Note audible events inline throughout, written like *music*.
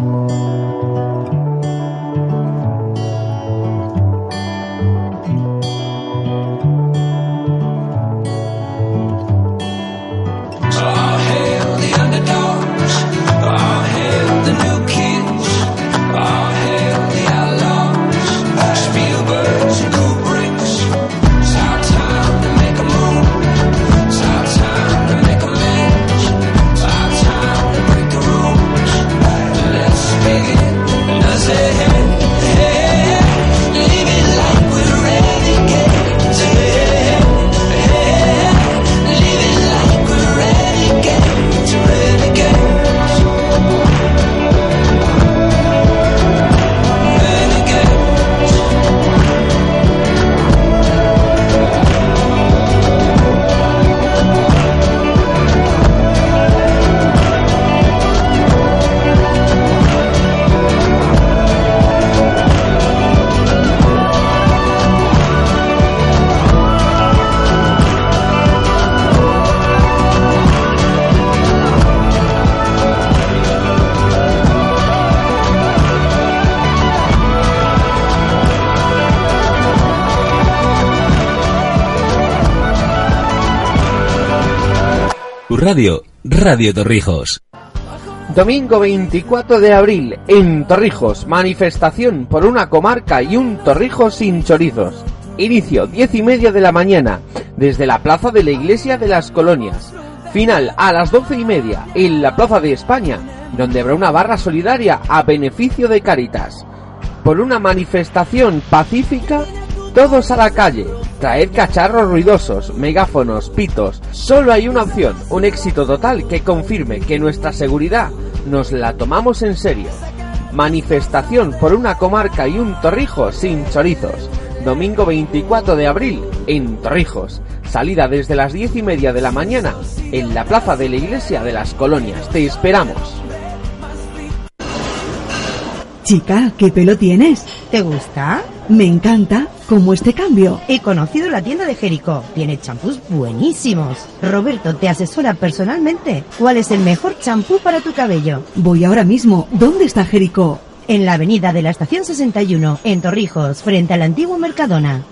うん。Radio, Radio Torrijos. Domingo 24 de abril, en Torrijos, manifestación por una comarca y un Torrijos sin chorizos. Inicio 10 y media de la mañana, desde la plaza de la Iglesia de las Colonias. Final a las 12 y media, en la Plaza de España, donde habrá una barra solidaria a beneficio de Caritas. Por una manifestación pacífica, todos a la calle. Traed cacharros ruidosos, megáfonos, pitos. Solo hay una opción, un éxito total que confirme que nuestra seguridad nos la tomamos en serio. Manifestación por una comarca y un Torrijos sin chorizos. Domingo 24 de abril en Torrijos. Salida desde las 10 y media de la mañana en la plaza de la iglesia de las colonias. Te esperamos. Chica, ¿qué pelo tienes? ¿Te gusta? Me encanta, como este cambio. He conocido la tienda de Jericó. Tiene champús buenísimos. Roberto te asesora personalmente. ¿Cuál es el mejor champú para tu cabello? Voy ahora mismo. ¿Dónde está Jericó? En la avenida de la Estación 61, en Torrijos, frente al antiguo Mercadona.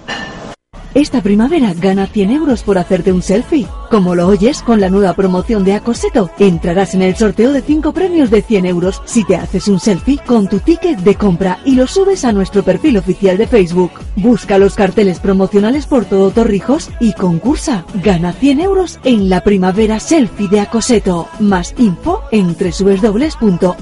Esta primavera gana 100 euros por hacerte un selfie. Como lo oyes, con la nueva promoción de Acoseto, entrarás en el sorteo de 5 premios de 100 euros si te haces un selfie con tu ticket de compra y lo subes a nuestro perfil oficial de Facebook. Busca los carteles promocionales por todo Torrijos y concursa. Gana 100 euros en la primavera selfie de Acoseto. Más info en www.acoseto.es.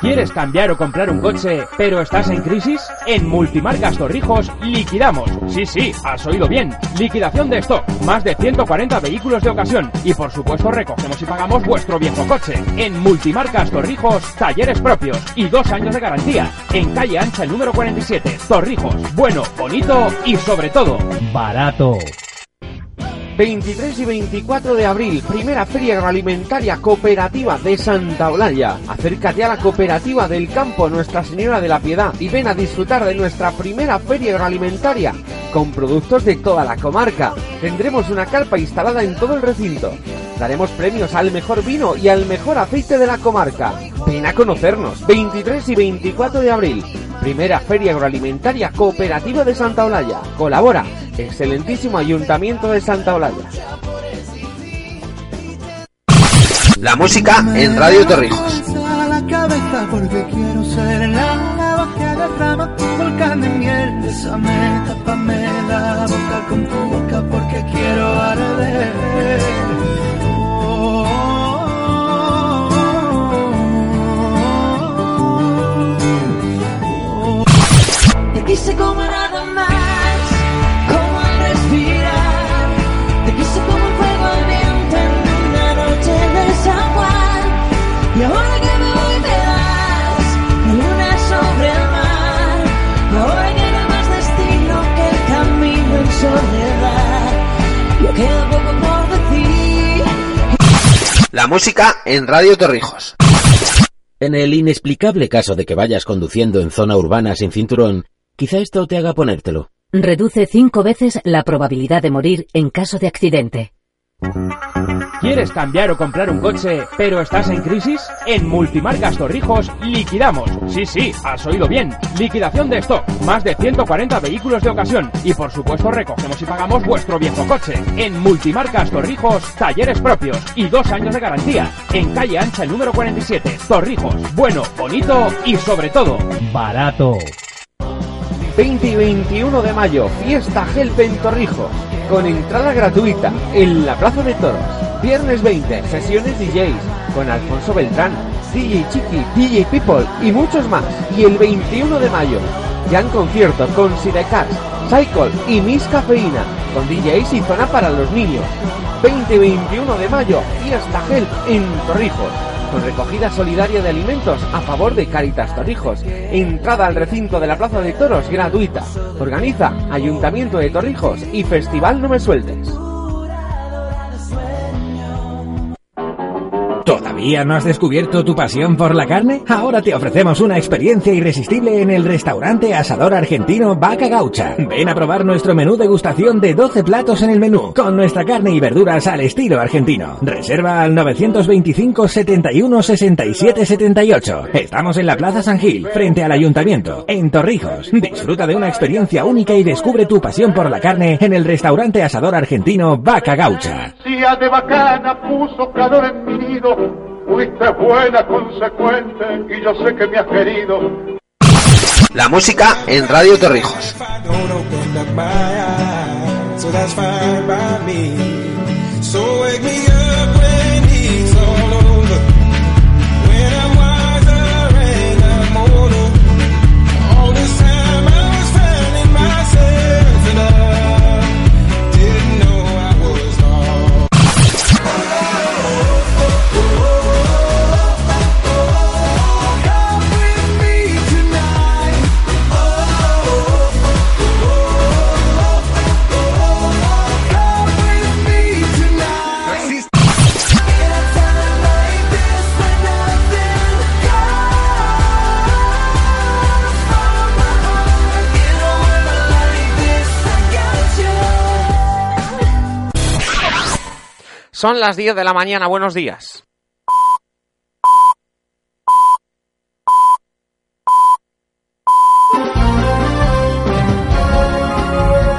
¿Quieres cambiar o comprar un coche, pero estás en crisis? En Multimarcas Torrijos liquidamos. Sí, sí, has oído bien. Liquidación de stock. Más de 140 vehículos de ocasión. Y por supuesto recogemos y pagamos vuestro viejo coche. En Multimarcas Torrijos, talleres propios y dos años de garantía. En calle ancha el número 47. Torrijos. Bueno, bonito y sobre todo, barato. 23 y 24 de abril, primera feria agroalimentaria cooperativa de Santa Olalla. Acércate a la cooperativa del campo Nuestra Señora de la Piedad y ven a disfrutar de nuestra primera feria agroalimentaria con productos de toda la comarca. Tendremos una carpa instalada en todo el recinto. Daremos premios al mejor vino y al mejor aceite de la comarca. Ven a conocernos. 23 y 24 de abril. Primera Feria Agroalimentaria Cooperativa de Santa Olalla. Colabora. Excelentísimo Ayuntamiento de Santa Olalla. La música en Radio Torrijos. porque quiero La música en Radio Torrijos. En el inexplicable caso de que vayas conduciendo en zona urbana sin cinturón, quizá esto te haga ponértelo. Reduce cinco veces la probabilidad de morir en caso de accidente. ¿Quieres cambiar o comprar un coche, pero estás en crisis? En Multimarcas Torrijos liquidamos. Sí, sí, has oído bien. Liquidación de stock. Más de 140 vehículos de ocasión. Y por supuesto recogemos y pagamos vuestro viejo coche. En Multimarcas Torrijos, talleres propios y dos años de garantía. En calle ancha número 47. Torrijos. Bueno, bonito y sobre todo, barato. 20 y 21 de mayo, fiesta Help en Torrijos, con entrada gratuita en la Plaza de Toros. Viernes 20, sesiones DJs con Alfonso Beltrán, DJ Chiqui, DJ People y muchos más. Y el 21 de mayo, ya en concierto con Sidecars, Cycle y Miss Cafeína, con DJs y zona para los niños. 20 y 21 de mayo, fiesta Help en Torrijos con recogida solidaria de alimentos a favor de Caritas Torrijos. Entrada al recinto de la Plaza de Toros gratuita. Organiza Ayuntamiento de Torrijos y Festival No Me Sueltes. ¿Todavía no has descubierto tu pasión por la carne? Ahora te ofrecemos una experiencia irresistible en el restaurante asador argentino Vaca Gaucha. Ven a probar nuestro menú degustación de 12 platos en el menú, con nuestra carne y verduras al estilo argentino. Reserva al 925 71 67 78. Estamos en la Plaza San Gil, frente al Ayuntamiento, en Torrijos. Disfruta de una experiencia única y descubre tu pasión por la carne en el restaurante asador argentino Vaca Gaucha. Fuiste buena, consecuente, y yo sé que me has querido. La música en Radio Torrijos. Son las 10 de la mañana, buenos días.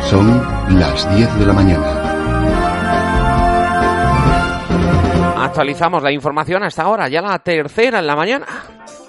Son las 10 de la mañana. Actualizamos la información hasta ahora, ya la tercera en la mañana.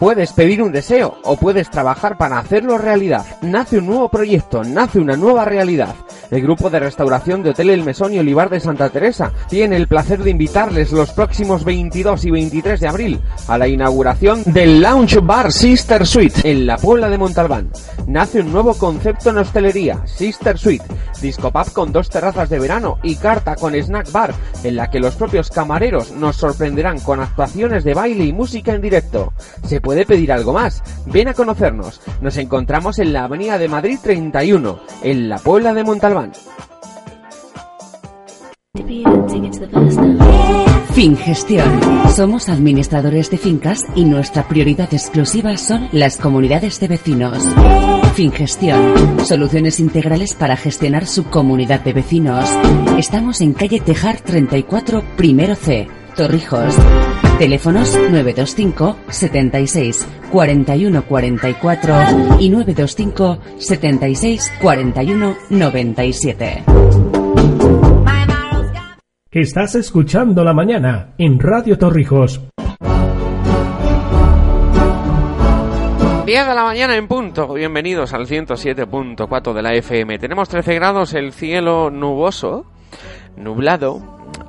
Puedes pedir un deseo o puedes trabajar para hacerlo realidad. Nace un nuevo proyecto, nace una nueva realidad. El grupo de restauración de Hotel El Mesón y Olivar de Santa Teresa tiene el placer de invitarles los próximos 22 y 23 de abril a la inauguración del Lounge Bar Sister Suite en la Puebla de Montalbán. Nace un nuevo concepto en hostelería, Sister Suite, disco pub con dos terrazas de verano y carta con snack bar en la que los propios camareros nos sorprenderán con actuaciones de baile y música en directo. Se puede pedir algo más. Ven a conocernos. Nos encontramos en la Avenida de Madrid 31, en la Puebla de Montalbán. Fingestión. Somos administradores de fincas y nuestra prioridad exclusiva son las comunidades de vecinos. Fingestión. Soluciones integrales para gestionar su comunidad de vecinos. Estamos en calle Tejar 34, primero C, Torrijos. Teléfonos 925 76 41 44 y 925 76 41 97. Estás escuchando la mañana en Radio Torrijos. 10 de la mañana en punto. Bienvenidos al 107.4 de la FM. Tenemos 13 grados, el cielo nuboso, nublado.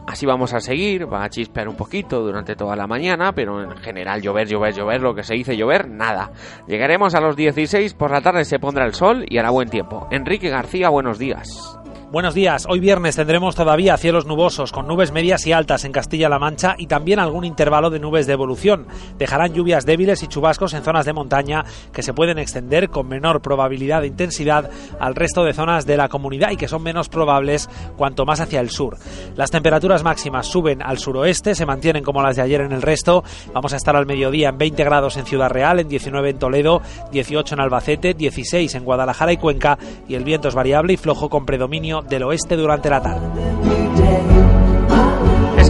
Así vamos a seguir, va a chispear un poquito durante toda la mañana, pero en general llover, llover, llover, lo que se dice llover, nada. Llegaremos a los 16, por la tarde se pondrá el sol y hará buen tiempo. Enrique García, buenos días. Buenos días. Hoy viernes tendremos todavía cielos nubosos con nubes medias y altas en Castilla-La Mancha y también algún intervalo de nubes de evolución. Dejarán lluvias débiles y chubascos en zonas de montaña que se pueden extender con menor probabilidad de intensidad al resto de zonas de la comunidad y que son menos probables cuanto más hacia el sur. Las temperaturas máximas suben al suroeste, se mantienen como las de ayer en el resto. Vamos a estar al mediodía en 20 grados en Ciudad Real, en 19 en Toledo, 18 en Albacete, 16 en Guadalajara y Cuenca y el viento es variable y flojo con predominio del oeste durante la tarde.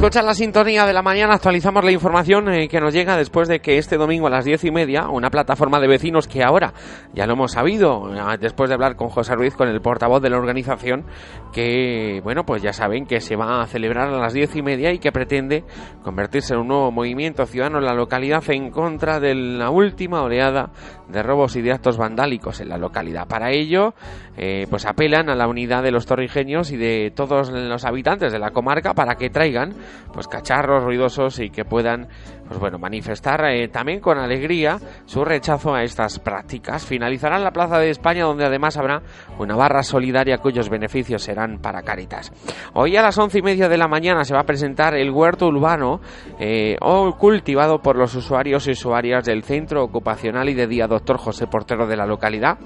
Escucha la sintonía de la mañana, actualizamos la información eh, que nos llega después de que este domingo a las diez y media, una plataforma de vecinos que ahora ya lo hemos sabido, eh, después de hablar con José Ruiz, con el portavoz de la organización, que, bueno, pues ya saben que se va a celebrar a las diez y media y que pretende convertirse en un nuevo movimiento ciudadano en la localidad en contra de la última oleada de robos y de actos vandálicos en la localidad. Para ello, eh, pues apelan a la unidad de los torrijeños y de todos los habitantes de la comarca para que traigan pues cacharros ruidosos y que puedan pues bueno manifestar eh, también con alegría su rechazo a estas prácticas. Finalizará en la Plaza de España donde además habrá una barra solidaria cuyos beneficios serán para Caritas. Hoy a las once y media de la mañana se va a presentar el huerto urbano eh, cultivado por los usuarios y usuarias del centro ocupacional y de día doctor José Portero de la localidad.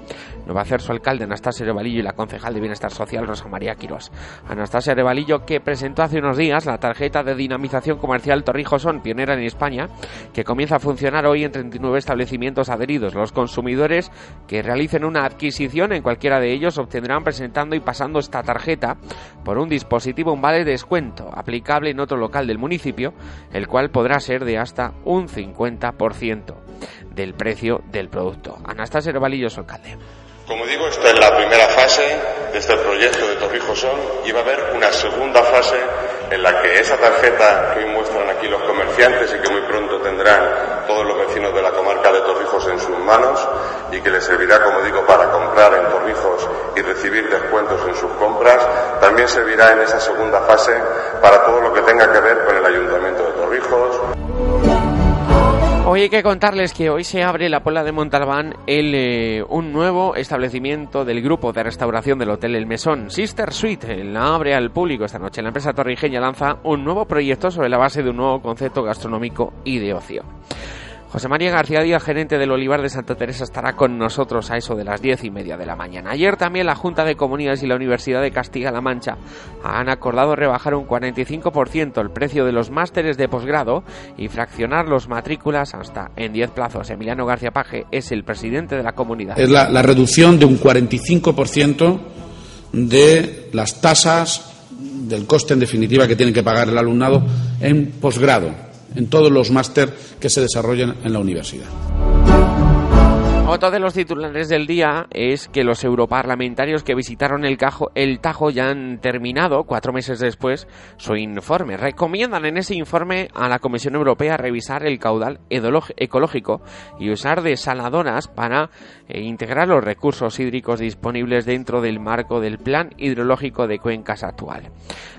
Lo va a hacer su alcalde Anastasia Arevalillo y la concejal de Bienestar Social Rosa María Quirós. Anastasia Arevalillo que presentó hace unos días la tarjeta de dinamización comercial Torrijosón, pionera en España, que comienza a funcionar hoy en 39 establecimientos adheridos. Los consumidores que realicen una adquisición en cualquiera de ellos obtendrán presentando y pasando esta tarjeta por un dispositivo un vale de descuento aplicable en otro local del municipio, el cual podrá ser de hasta un 50% del precio del producto. Anastasia Arevalillo, su alcalde. Como digo, esta es la primera fase de este proyecto de Torrijosón y va a haber una segunda fase en la que esa tarjeta que hoy muestran aquí los comerciantes y que muy pronto tendrán todos los vecinos de la comarca de Torrijos en sus manos y que les servirá, como digo, para comprar en Torrijos y recibir descuentos en sus compras, también servirá en esa segunda fase para todo lo que tenga que ver con el Ayuntamiento de Torrijos, Hoy hay que contarles que hoy se abre la Pola de Montalbán el, eh, un nuevo establecimiento del grupo de restauración del Hotel El Mesón, Sister Suite. La abre al público esta noche. La empresa torrijeña lanza un nuevo proyecto sobre la base de un nuevo concepto gastronómico y de ocio. José María García Díaz, gerente del Olivar de Santa Teresa, estará con nosotros a eso de las diez y media de la mañana. Ayer también la Junta de Comunidades y la Universidad de Castilla-La Mancha han acordado rebajar un 45% el precio de los másteres de posgrado y fraccionar los matrículas hasta en 10 plazos. Emiliano García Paje es el presidente de la comunidad. Es la, la reducción de un 45% de las tasas del coste en definitiva que tiene que pagar el alumnado en posgrado en todos los máster que se desarrollan en la universidad. Otro de los titulares del día es que los europarlamentarios que visitaron el, cajo, el Tajo ya han terminado, cuatro meses después, su informe. Recomiendan en ese informe a la Comisión Europea revisar el caudal ecológico y usar desaladoras para eh, integrar los recursos hídricos disponibles dentro del marco del Plan Hidrológico de Cuencas actual.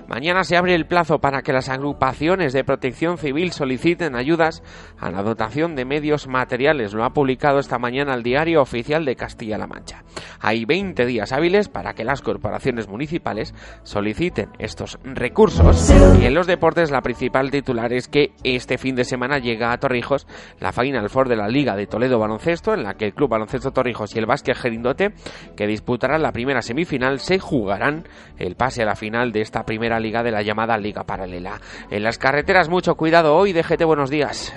Mañana se abre el plazo para que las agrupaciones de protección civil soliciten ayudas a la dotación de medios materiales. Lo ha publicado esta mañana el Diario Oficial de Castilla-La Mancha. Hay 20 días hábiles para que las corporaciones municipales soliciten estos recursos. Y en los deportes la principal titular es que este fin de semana llega a Torrijos la Final Four de la Liga de Toledo Baloncesto, en la que el Club Baloncesto Torrijos y el Básquet Gerindote, que disputarán la primera semifinal, se jugarán el pase a la final de esta primera liga de la llamada Liga Paralela. En las carreteras, mucho cuidado hoy. DGT, buenos días.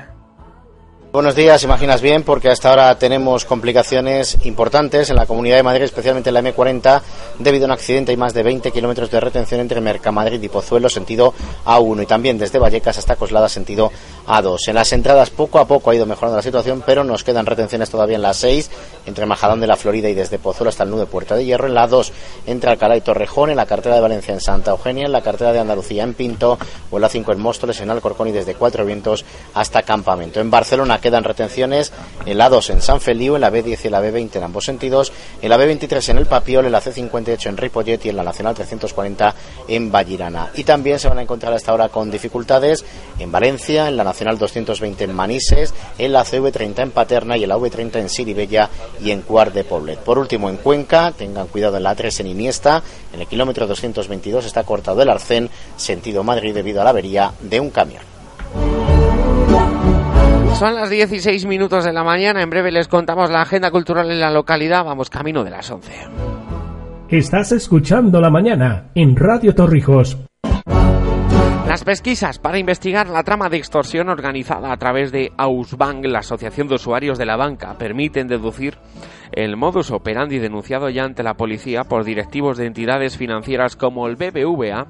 Buenos días, imaginas bien, porque hasta ahora tenemos complicaciones importantes en la Comunidad de Madrid, especialmente en la M40, debido a un accidente y más de 20 kilómetros de retención entre Mercamadrid y Pozuelo, sentido A1, y también desde Vallecas hasta Coslada, sentido A2. En las entradas poco a poco ha ido mejorando la situación, pero nos quedan retenciones todavía en la 6, entre Majadón de la Florida y desde Pozuelo hasta el nudo de Puerta de Hierro, en la 2, entre Alcalá y Torrejón, en la cartera de Valencia en Santa Eugenia, en la cartera de Andalucía en Pinto, o en la 5 en Móstoles, en Alcorcón y desde Cuatro Vientos hasta Campamento. En Barcelona quedan retenciones en la 2 en San Feliu, en la B10 y la B20 en ambos sentidos, en la B23 en el Papiol, en la C58 en Ripollet y en la Nacional 340 en Vallirana. Y también se van a encontrar hasta ahora con dificultades en Valencia, en la Nacional 220 en Manises, en la CV30 en Paterna y en la V30 en Siribella y en Cuart de Poblet. Por último, en Cuenca, tengan cuidado en la 3 en Iniesta, en el kilómetro 222 está cortado el arcén, sentido Madrid debido a la avería de un camión. Son las 16 minutos de la mañana. En breve les contamos la agenda cultural en la localidad. Vamos camino de las 11. Estás escuchando la mañana en Radio Torrijos. Las pesquisas para investigar la trama de extorsión organizada a través de Ausbank, la Asociación de Usuarios de la Banca, permiten deducir el modus operandi denunciado ya ante la policía por directivos de entidades financieras como el BBVA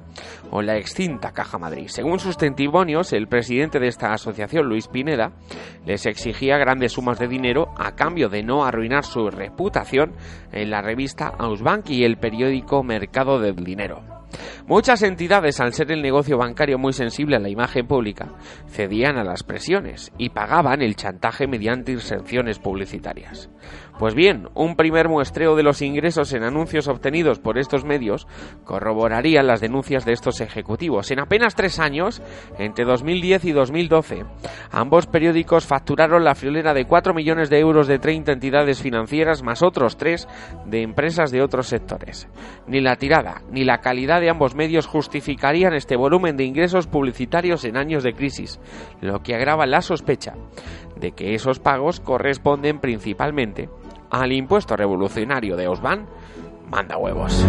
o la extinta Caja Madrid. Según sus testimonios, el presidente de esta asociación, Luis Pineda, les exigía grandes sumas de dinero a cambio de no arruinar su reputación en la revista Ausbank y el periódico Mercado del Dinero. Muchas entidades, al ser el negocio bancario muy sensible a la imagen pública, cedían a las presiones y pagaban el chantaje mediante inserciones publicitarias. Pues bien, un primer muestreo de los ingresos en anuncios obtenidos por estos medios corroboraría las denuncias de estos ejecutivos. En apenas tres años, entre 2010 y 2012, ambos periódicos facturaron la friolera de 4 millones de euros de 30 entidades financieras más otros 3 de empresas de otros sectores. Ni la tirada ni la calidad de ambos medios justificarían este volumen de ingresos publicitarios en años de crisis, lo que agrava la sospecha de que esos pagos corresponden principalmente al impuesto revolucionario de Osban, manda huevos.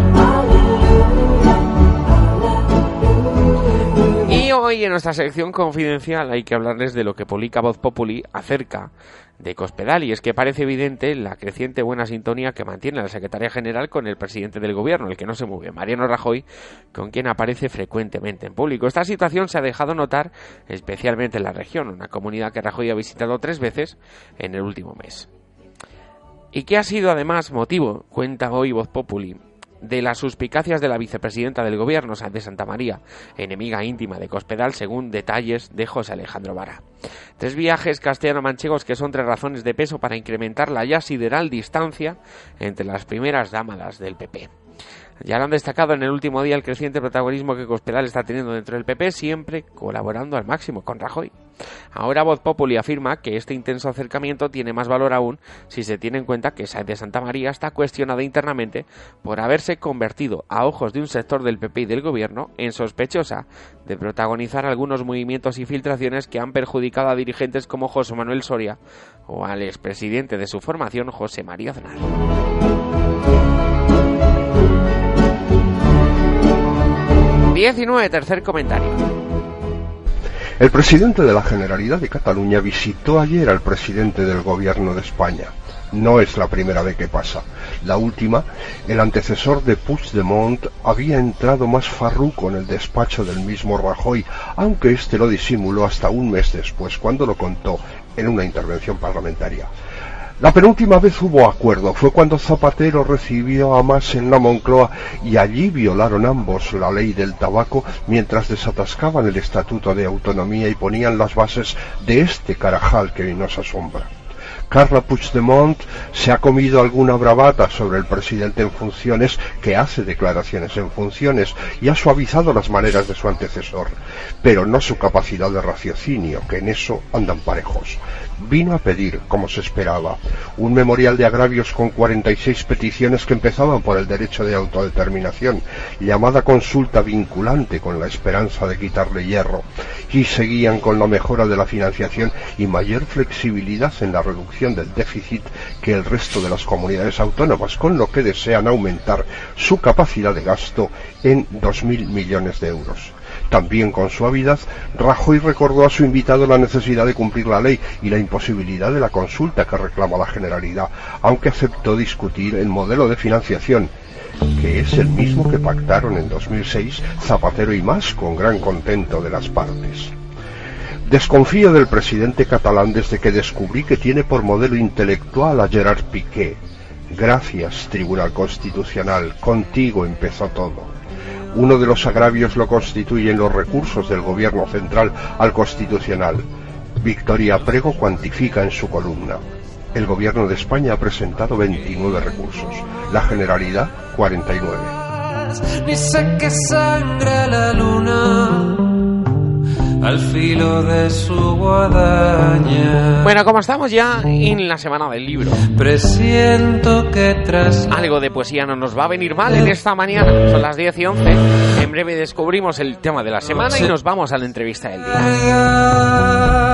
Hoy en nuestra sección confidencial hay que hablarles de lo que publica Voz Populi acerca de Cospedal y es que parece evidente la creciente buena sintonía que mantiene la secretaria general con el presidente del gobierno, el que no se mueve, Mariano Rajoy, con quien aparece frecuentemente en público. Esta situación se ha dejado notar especialmente en la región, una comunidad que Rajoy ha visitado tres veces en el último mes. Y que ha sido además motivo, cuenta hoy Voz Populi, de las suspicacias de la vicepresidenta del gobierno de Santa María, enemiga íntima de Cospedal, según detalles de José Alejandro Vara. Tres viajes castellano-manchegos que son tres razones de peso para incrementar la ya sideral distancia entre las primeras dámadas del PP. Ya lo han destacado en el último día el creciente protagonismo que Cospedal está teniendo dentro del PP, siempre colaborando al máximo con Rajoy. Ahora Voz Populi afirma que este intenso acercamiento tiene más valor aún si se tiene en cuenta que Sáenz de Santa María está cuestionada internamente por haberse convertido, a ojos de un sector del PP y del gobierno, en sospechosa de protagonizar algunos movimientos y filtraciones que han perjudicado a dirigentes como José Manuel Soria o al expresidente de su formación, José María Aznar. 19, tercer comentario. El presidente de la Generalidad de Cataluña visitó ayer al presidente del gobierno de España. No es la primera vez que pasa. La última, el antecesor de Puigdemont había entrado más farruco en el despacho del mismo Rajoy, aunque éste lo disimuló hasta un mes después, cuando lo contó en una intervención parlamentaria. La penúltima vez hubo acuerdo, fue cuando Zapatero recibió a Mas en la Moncloa y allí violaron ambos la ley del tabaco mientras desatascaban el Estatuto de Autonomía y ponían las bases de este carajal que hoy nos asombra. Carla Puigdemont se ha comido alguna bravata sobre el presidente en funciones que hace declaraciones en funciones y ha suavizado las maneras de su antecesor, pero no su capacidad de raciocinio, que en eso andan parejos. Vino a pedir, como se esperaba, un memorial de agravios con 46 peticiones que empezaban por el derecho de autodeterminación, llamada consulta vinculante con la esperanza de quitarle hierro, y seguían con la mejora de la financiación y mayor flexibilidad en la reducción del déficit que el resto de las comunidades autónomas, con lo que desean aumentar su capacidad de gasto en 2.000 millones de euros. También con suavidad, Rajoy recordó a su invitado la necesidad de cumplir la ley y la imposibilidad de la consulta que reclama la Generalidad, aunque aceptó discutir el modelo de financiación, que es el mismo que pactaron en 2006 Zapatero y más con gran contento de las partes. Desconfío del presidente catalán desde que descubrí que tiene por modelo intelectual a Gerard Piqué. Gracias, Tribunal Constitucional, contigo empezó todo. Uno de los agravios lo constituyen los recursos del Gobierno central al Constitucional. Victoria Prego cuantifica en su columna. El Gobierno de España ha presentado 29 recursos, la Generalidad 49. Ni sé que sangra la luna al filo de su guadaña. Bueno, como estamos ya en la semana del libro, Presiento que tras algo de poesía no nos va a venir mal en esta mañana. Son las 10 y 11. En breve descubrimos el tema de la semana y nos vamos a la entrevista del día.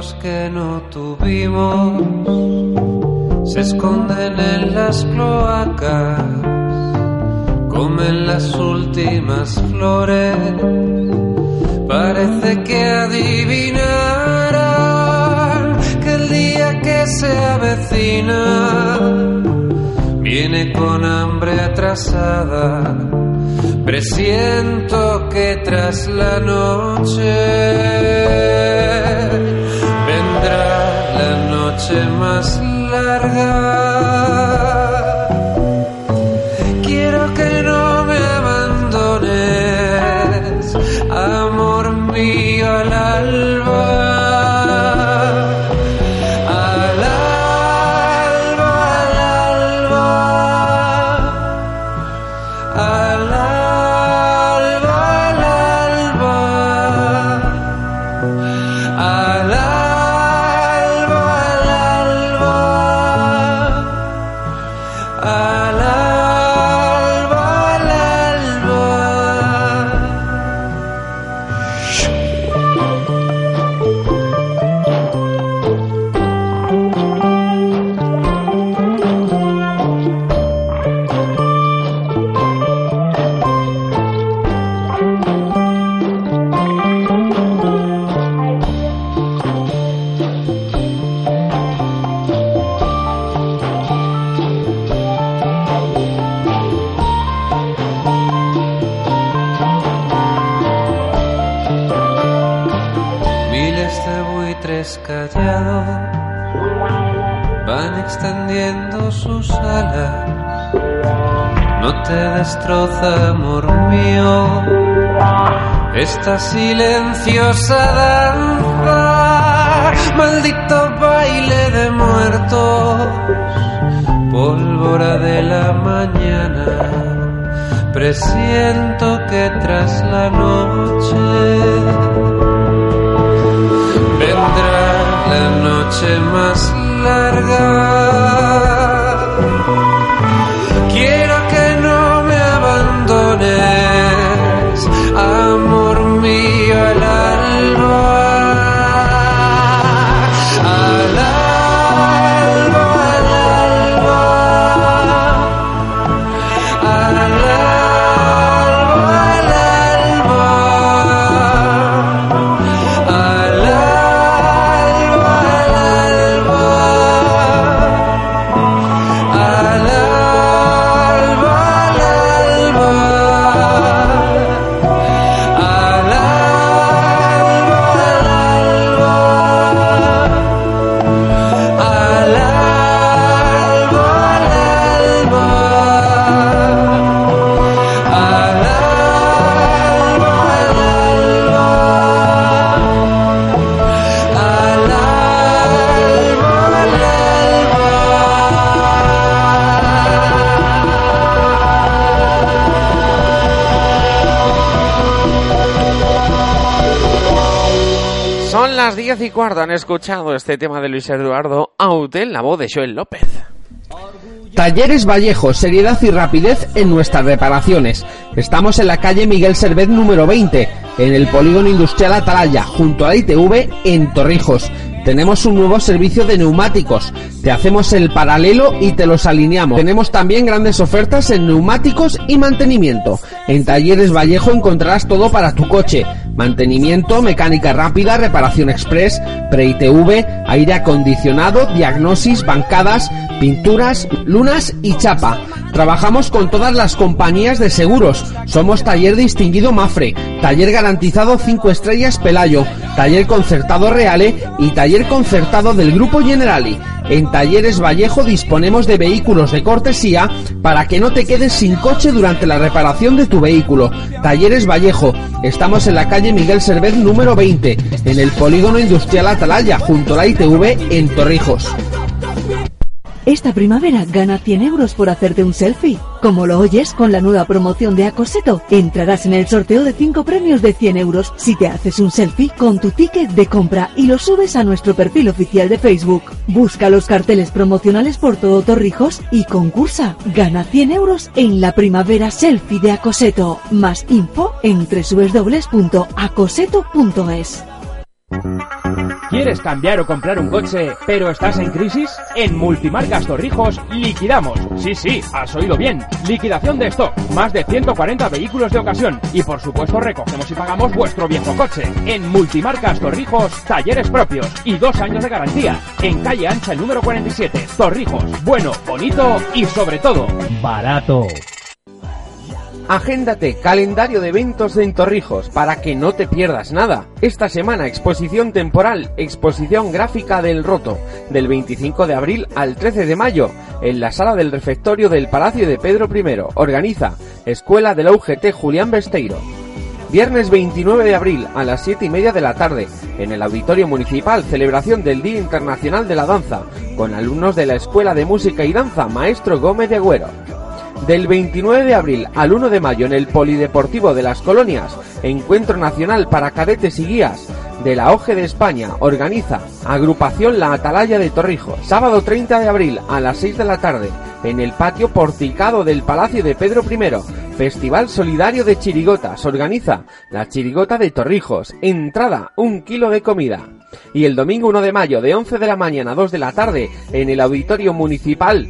Que no tuvimos se esconden en las cloacas, comen las últimas flores. Parece que adivinarán que el día que se avecina viene con hambre atrasada. Presiento que tras la noche noche más larga. Callados van extendiendo sus alas. No te destroza, amor mío, esta silenciosa danza, maldito baile de muertos, pólvora de la mañana. Presiento que tras la noche la noche más larga. Las 10 y cuarto. Han escuchado este tema de Luis Eduardo Aute la voz de Joel López. Talleres Vallejo, seriedad y rapidez en nuestras reparaciones. Estamos en la calle Miguel Servet número 20, en el polígono industrial Atalaya, junto a la ITV en Torrijos. Tenemos un nuevo servicio de neumáticos. Te hacemos el paralelo y te los alineamos. Tenemos también grandes ofertas en neumáticos y mantenimiento. En Talleres Vallejo encontrarás todo para tu coche. Mantenimiento, mecánica rápida, reparación express, pre-ITV, aire acondicionado, diagnosis, bancadas, pinturas, lunas y chapa. Trabajamos con todas las compañías de seguros. Somos taller distinguido Mafre, taller garantizado 5 estrellas Pelayo, taller concertado Reale y taller concertado del Grupo Generali. En Talleres Vallejo disponemos de vehículos de cortesía para que no te quedes sin coche durante la reparación de tu vehículo. Talleres Vallejo, estamos en la calle Miguel Servet número 20, en el polígono industrial Atalaya, junto a la ITV en Torrijos. Esta primavera gana 100 euros por hacerte un selfie. Como lo oyes, con la nueva promoción de Acoseto, entrarás en el sorteo de 5 premios de 100 euros si te haces un selfie con tu ticket de compra y lo subes a nuestro perfil oficial de Facebook. Busca los carteles promocionales por todo Torrijos y concursa. Gana 100 euros en la primavera selfie de Acoseto. Más info en www.acoseto.es. ¿Quieres cambiar o comprar un coche, pero estás en crisis? En Multimarcas Torrijos liquidamos. Sí, sí, has oído bien. Liquidación de stock. Más de 140 vehículos de ocasión. Y por supuesto recogemos y pagamos vuestro viejo coche. En Multimarcas Torrijos, talleres propios y dos años de garantía. En calle ancha número 47. Torrijos. Bueno, bonito y sobre todo, barato. Agéndate calendario de eventos en Torrijos para que no te pierdas nada. Esta semana exposición temporal, exposición gráfica del Roto, del 25 de abril al 13 de mayo, en la sala del refectorio del Palacio de Pedro I. Organiza Escuela de la UGT Julián Besteiro. Viernes 29 de abril a las 7 y media de la tarde, en el Auditorio Municipal, celebración del Día Internacional de la Danza, con alumnos de la Escuela de Música y Danza Maestro Gómez de Agüero. Del 29 de abril al 1 de mayo en el Polideportivo de las Colonias, Encuentro Nacional para Cadetes y Guías de la OGE de España, organiza Agrupación La Atalaya de Torrijos. Sábado 30 de abril a las 6 de la tarde, en el patio porticado del Palacio de Pedro I, Festival Solidario de Chirigotas, organiza la Chirigota de Torrijos. Entrada, un kilo de comida. Y el domingo 1 de mayo, de 11 de la mañana a 2 de la tarde, en el Auditorio Municipal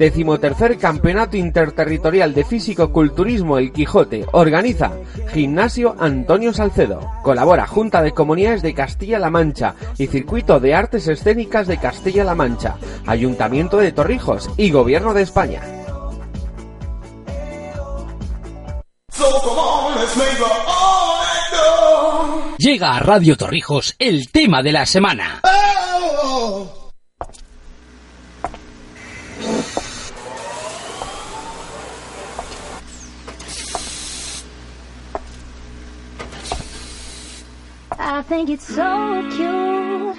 Decimotercer Campeonato Interterritorial de Físico-Culturismo El Quijote. Organiza Gimnasio Antonio Salcedo. Colabora Junta de Comunidades de Castilla-La Mancha y Circuito de Artes Escénicas de Castilla-La Mancha. Ayuntamiento de Torrijos y Gobierno de España. Llega a Radio Torrijos el tema de la semana. I think it's so cute,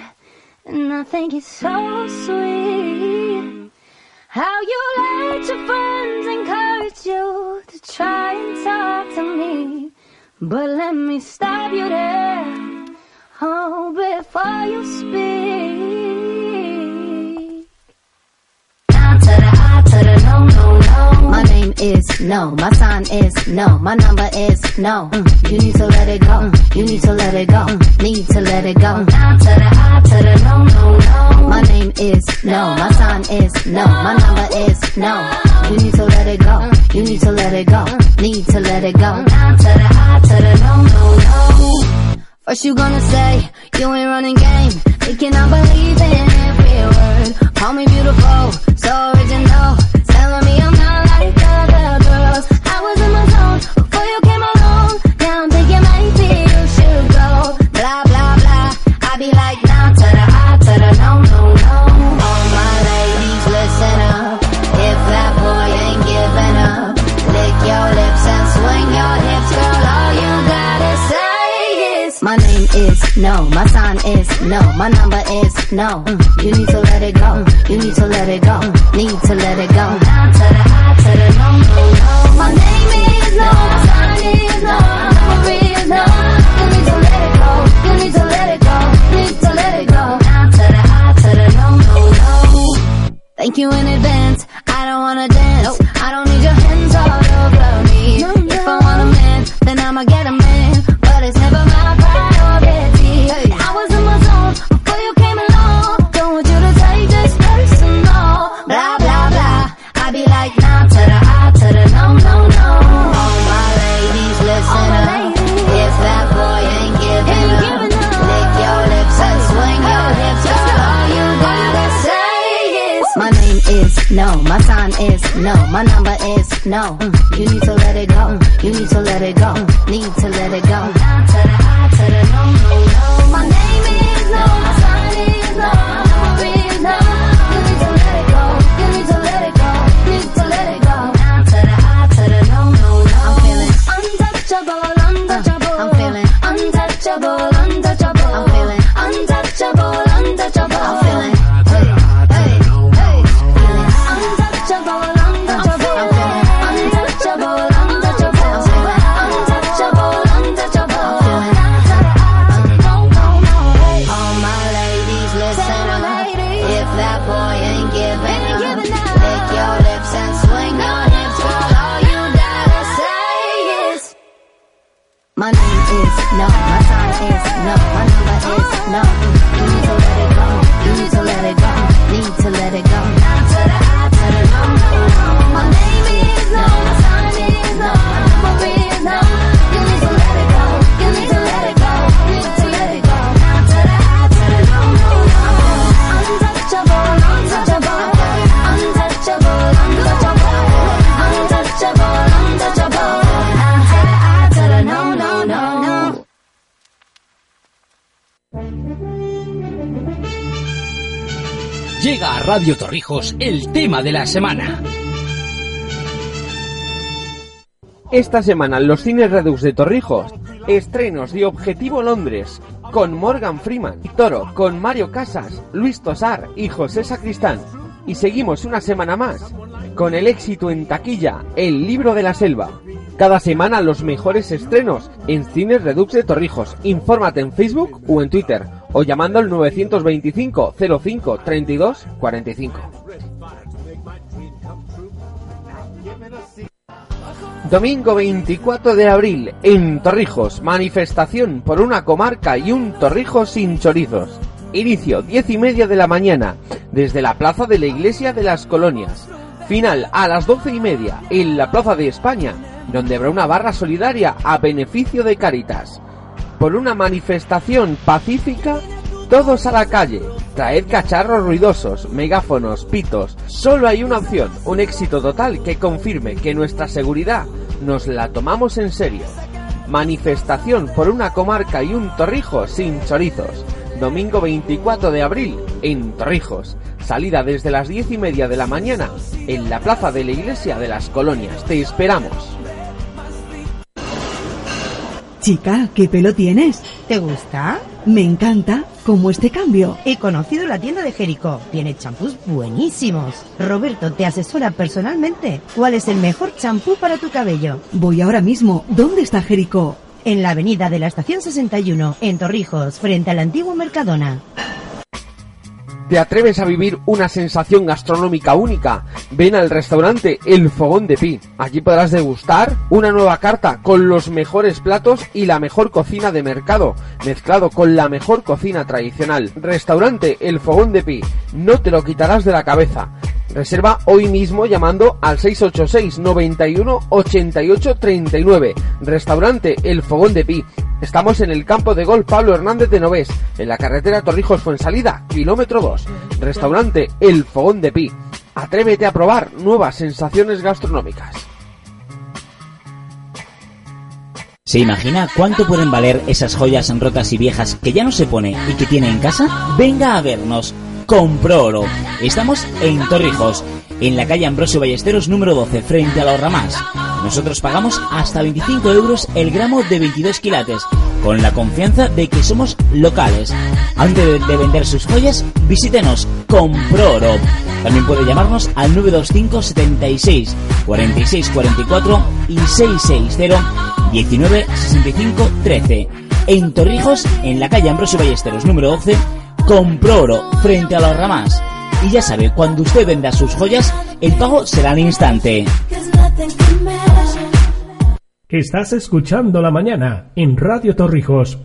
and I think it's so sweet. How you let your friends encourage you to try and talk to me. But let me stop you there, oh, before you speak. To the no, no, no. My name is no. My sign is no. My number is no. Mm, You need to let it go. Mm, You need to let it go. Mm, Need to let it go. Down to the I to the no, no, no. My name is no. My sign is no. My number is no. You need to let it go. You need to let it go. Need to let it go. Down to the I to the no, no, no. First you gonna say you ain't running game, thinking I believe in every word. No. Mm, You need Radio Torrijos el tema de la semana. Esta semana en los cines Redux de Torrijos, estrenos de Objetivo Londres con Morgan Freeman Toro con Mario Casas, Luis Tosar y José Sacristán. Y seguimos una semana más con el éxito en taquilla El libro de la selva. Cada semana los mejores estrenos en cines Redux de Torrijos. Infórmate en Facebook o en Twitter o llamando al 925 05 32 45. Domingo 24 de abril, en Torrijos, manifestación por una comarca y un Torrijos sin chorizos. Inicio 10 y media de la mañana, desde la plaza de la Iglesia de las Colonias. Final a las 12 y media, en la Plaza de España, donde habrá una barra solidaria a beneficio de Caritas. Por una manifestación pacífica, todos a la calle. Traed cacharros ruidosos, megáfonos, pitos. Solo hay una opción, un éxito total que confirme que nuestra seguridad nos la tomamos en serio. Manifestación por una comarca y un torrijo sin chorizos. Domingo 24 de abril, en Torrijos. Salida desde las 10 y media de la mañana, en la plaza de la iglesia de las colonias. Te esperamos. Chica, ¿qué pelo tienes? ¿Te gusta? Me encanta. ¿Cómo este cambio? He conocido la tienda de Jericó. Tiene champús buenísimos. Roberto te asesora personalmente. ¿Cuál es el mejor champú para tu cabello? Voy ahora mismo. ¿Dónde está Jericó? En la avenida de la Estación 61, en Torrijos, frente al antiguo Mercadona. ¿Te atreves a vivir una sensación gastronómica única? Ven al restaurante El Fogón de Pi. Allí podrás degustar una nueva carta con los mejores platos y la mejor cocina de mercado, mezclado con la mejor cocina tradicional. Restaurante El Fogón de Pi. No te lo quitarás de la cabeza. Reserva hoy mismo llamando al 686 91 88 39. Restaurante El Fogón de Pi. Estamos en el campo de gol Pablo Hernández de Novés, en la carretera Torrijos Fuensalida, kilómetro 2. Restaurante El Fogón de Pi. Atrévete a probar nuevas sensaciones gastronómicas. ¿Se imagina cuánto pueden valer esas joyas rotas y viejas que ya no se pone y que tiene en casa? Venga a vernos. Compro oro. Estamos en Torrijos, en la calle Ambrosio Ballesteros número 12, frente a los Ramás. Nosotros pagamos hasta 25 euros el gramo de 22 quilates, con la confianza de que somos locales. Antes de, de vender sus joyas, visítenos Compro oro. También puede llamarnos al 925 76 46 44 y 660 19 65 13. En Torrijos, en la calle Ambrosio Ballesteros número 12, Compro oro frente a los Ramás. Y ya sabe, cuando usted venda sus joyas, el pago será al instante. Estás escuchando la mañana en Radio Torrijos.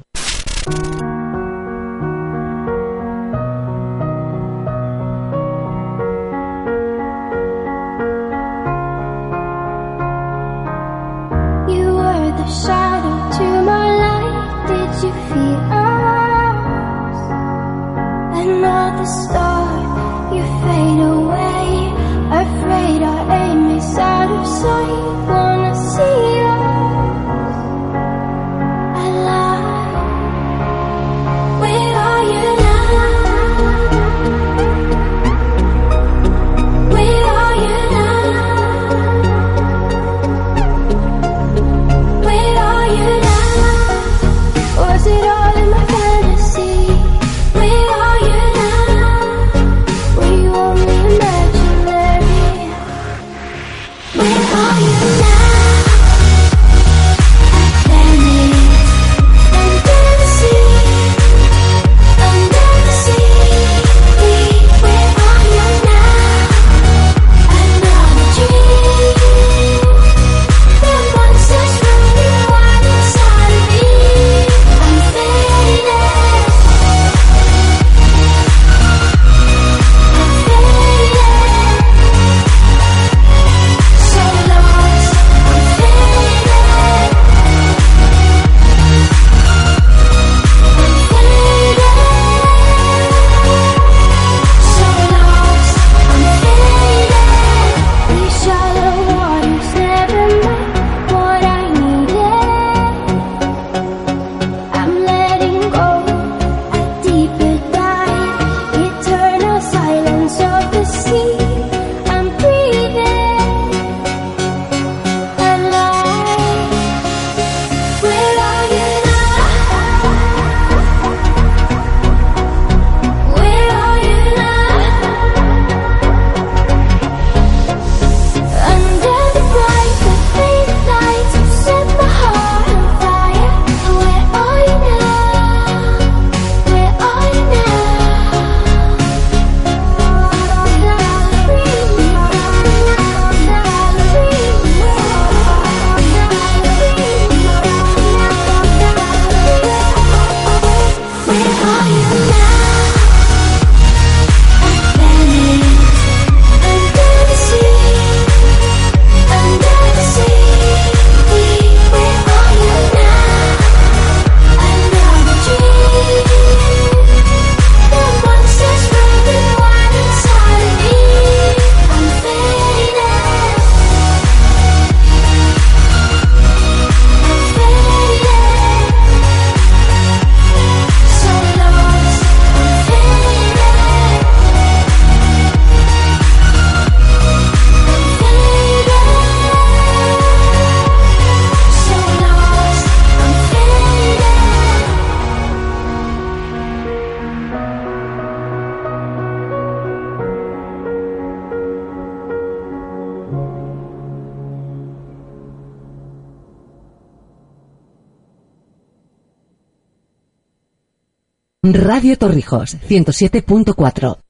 Radio Torrijos 107.4.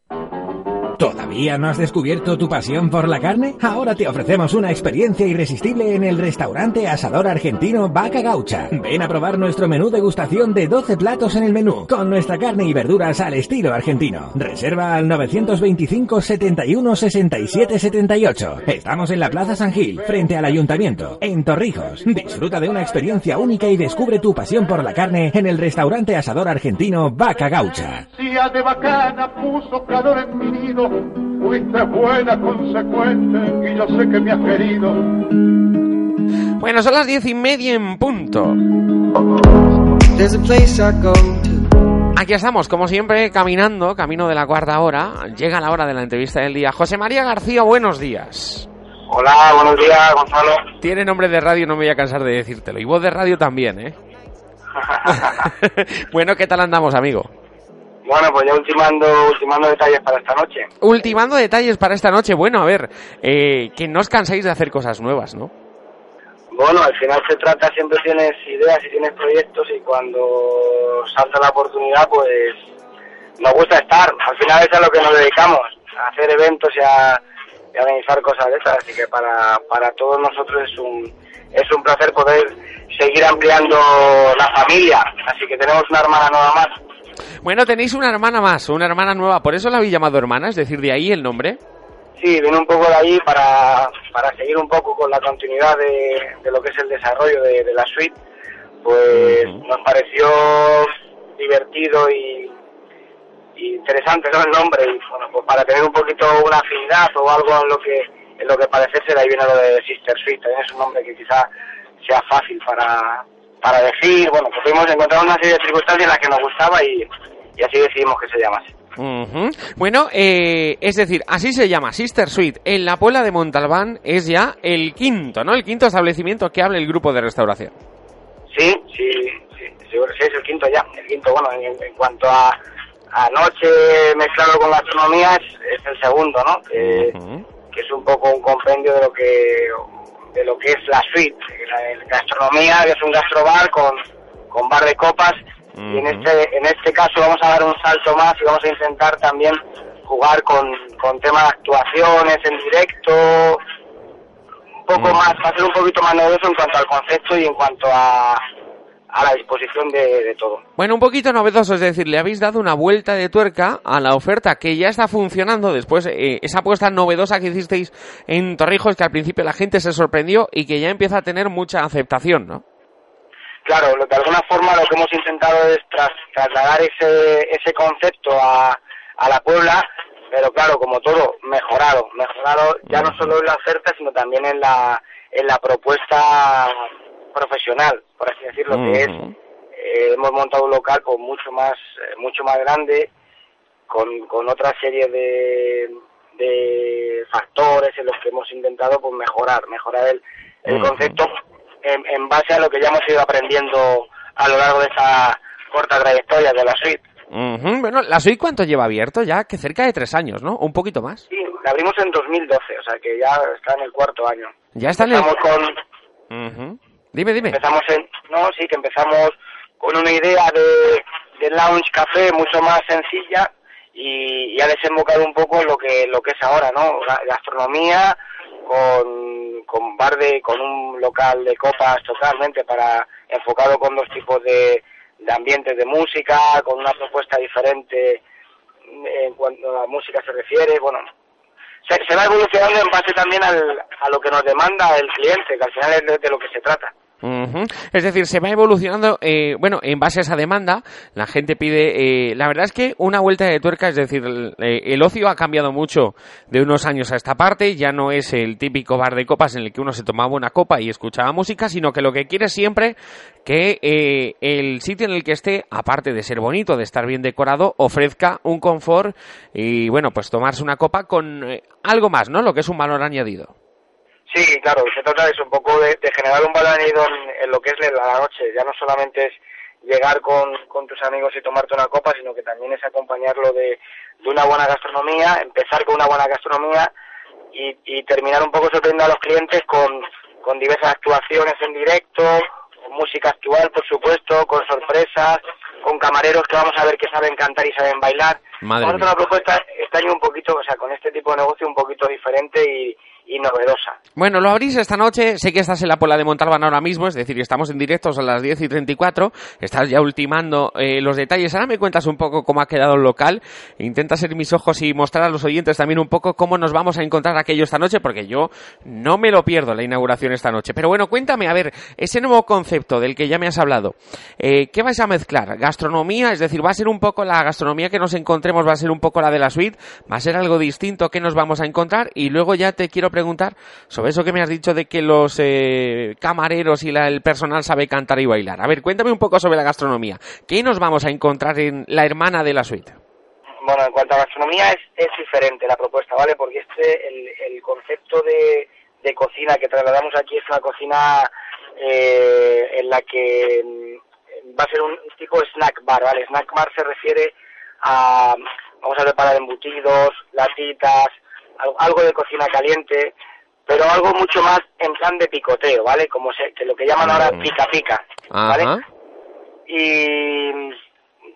¿Todavía no has descubierto tu pasión por la carne? Ahora te ofrecemos una experiencia irresistible en el restaurante asador argentino Vaca Gaucha. Ven a probar nuestro menú degustación de 12 platos en el menú, con nuestra carne y verduras al estilo argentino. Reserva al 925 71 67 78. Estamos en la Plaza San Gil, frente al Ayuntamiento, en Torrijos. Disfruta de una experiencia única y descubre tu pasión por la carne en el restaurante asador argentino Vaca Gaucha. Fuiste buena, consecuente, y yo sé que me has querido. Bueno, son las diez y media en punto. Aquí estamos, como siempre, caminando, camino de la cuarta hora. Llega la hora de la entrevista del día. José María García, buenos días. Hola, buenos días, Gonzalo. Tiene nombre de radio, no me voy a cansar de decírtelo. Y voz de radio también, ¿eh? *laughs* *laughs* bueno, ¿qué tal andamos, amigo? Bueno, pues ya ultimando, ultimando detalles para esta noche. Ultimando detalles para esta noche. Bueno, a ver, eh, que no os canséis de hacer cosas nuevas, ¿no? Bueno, al final se trata, siempre tienes ideas y tienes proyectos y cuando salta la oportunidad, pues nos gusta estar. Al final es a lo que nos dedicamos, a hacer eventos y a, y a organizar cosas de esas. Así que para, para todos nosotros es un, es un placer poder seguir ampliando la familia. Así que tenemos una hermana nueva más. Bueno, tenéis una hermana más, una hermana nueva. ¿Por eso la habéis llamado hermana? Es decir, de ahí el nombre. Sí, viene un poco de ahí para, para seguir un poco con la continuidad de, de lo que es el desarrollo de, de la suite. Pues nos pareció divertido y, y interesante ¿no? el nombre y bueno, pues para tener un poquito una afinidad o algo en lo que en lo que parecerse de ahí viene lo de Sister Suite, también es un nombre que quizá sea fácil para, para decir, bueno, pues pudimos encontrar una serie de circunstancias en las que nos gustaba y, y así decidimos que se llamase. Bueno, eh, es decir, así se llama Sister Suite. En la Puebla de Montalbán es ya el quinto, ¿no? El quinto establecimiento que abre el grupo de restauración. Sí, sí, sí, seguro, sí, es el quinto ya, el quinto, bueno, en, en cuanto a, a noche mezclado con gastronomía es, es el segundo, ¿no? Que es un poco un compendio de lo que de lo que es la suite, la, gastronomía, que es un gastrobar con, con bar de copas. Y en este en este caso vamos a dar un salto más y vamos a intentar también jugar con, con temas de actuaciones en directo un poco más va a ser un poquito más novedoso en cuanto al concepto y en cuanto a, a la disposición de, de todo. Bueno, un poquito novedoso, es decir, le habéis dado una vuelta de tuerca a la oferta que ya está funcionando. Después, eh, esa apuesta novedosa que hicisteis en Torrijos, que al principio la gente se sorprendió y que ya empieza a tener mucha aceptación, ¿no? claro de alguna forma lo que hemos intentado es tras- trasladar ese ese concepto a, a la Puebla pero claro como todo mejorado mejorado ya no solo en la oferta sino también en la en la propuesta profesional por así decirlo que es eh, hemos montado un local pues mucho más eh, mucho más grande con, con otra serie de, de factores en los que hemos intentado pues mejorar mejorar el, el concepto en, en base a lo que ya hemos ido aprendiendo a lo largo de esa corta trayectoria de la suite Ujú, Bueno, ¿la suite cuánto lleva abierto? Ya que cerca de tres años, ¿no? Un poquito más. sí la abrimos en 2012 o sea que ya está en el cuarto año Ya está en el... empezamos con. Dime, dime. empezamos en no sí que empezamos con una idea de, de lounge café mucho más sencilla y, y ha desembocado un poco lo que lo que es ahora no Ga- gastronomía con con bar de con un local de copas totalmente para enfocado con dos tipos de, de ambientes de música con una propuesta diferente en cuanto a la música se refiere bueno se, se va evolucionando en base también al, a lo que nos demanda el cliente que al final es de- de lo que se trata Es decir, se va evolucionando, eh, bueno, en base a esa demanda, la gente pide, eh, la verdad es que una vuelta de tuerca, es decir, el, eh, el ocio ha cambiado mucho de unos años a esta parte, ya no es el típico bar de copas en el que uno se tomaba una copa y escuchaba música, sino que lo que quiere siempre que eh, el sitio en el que esté, aparte de ser bonito, de estar bien decorado, ofrezca un confort y, bueno, pues tomarse una copa con eh, algo más, ¿no? Lo que es un valor añadido. Sí, claro, se trata de eso, un poco de, de generar un valor añadido en, en lo que es la noche. Ya no solamente es llegar con, con tus amigos y tomarte una copa, sino que también es acompañarlo de, de una buena gastronomía, empezar con una buena gastronomía y, y terminar un poco sorprendiendo a los clientes con, con diversas actuaciones en directo, con música actual, por supuesto, con sorpresas, con camareros que vamos a ver que saben cantar y saben bailar. Madre vamos a hacer una propuesta este año un poquito, o sea, con este tipo de negocio un poquito diferente y, y novedosa. Bueno, lo abrís esta noche. Sé que estás en la Pola de Montalbán ahora mismo, es decir, estamos en directos a las 10 y 34. Estás ya ultimando eh, los detalles. Ahora me cuentas un poco cómo ha quedado el local. Intenta ser mis ojos y mostrar a los oyentes también un poco cómo nos vamos a encontrar aquello esta noche, porque yo no me lo pierdo la inauguración esta noche. Pero bueno, cuéntame, a ver, ese nuevo concepto del que ya me has hablado, eh, ¿qué vais a mezclar? ¿Gastronomía? Es decir, ¿va a ser un poco la gastronomía que nos encontremos, va a ser un poco la de la suite? ¿Va a ser algo distinto que nos vamos a encontrar? Y luego ya te quiero preguntar sobre eso que me has dicho de que los eh, camareros y la- el personal sabe cantar y bailar. A ver, cuéntame un poco sobre la gastronomía. ¿Qué nos vamos a encontrar en la hermana de la suite? Bueno, en cuanto a gastronomía es, es diferente la propuesta, ¿vale? Porque este, el, el concepto de, de cocina que trasladamos aquí es una cocina eh, en la que mm, va a ser un tipo snack bar, ¿vale? Snack bar se refiere a, vamos a preparar embutidos, latitas, algo de cocina caliente, pero algo mucho más en plan de picoteo, ¿vale? Como se, que lo que llaman ahora pica pica, ¿vale? Ajá. y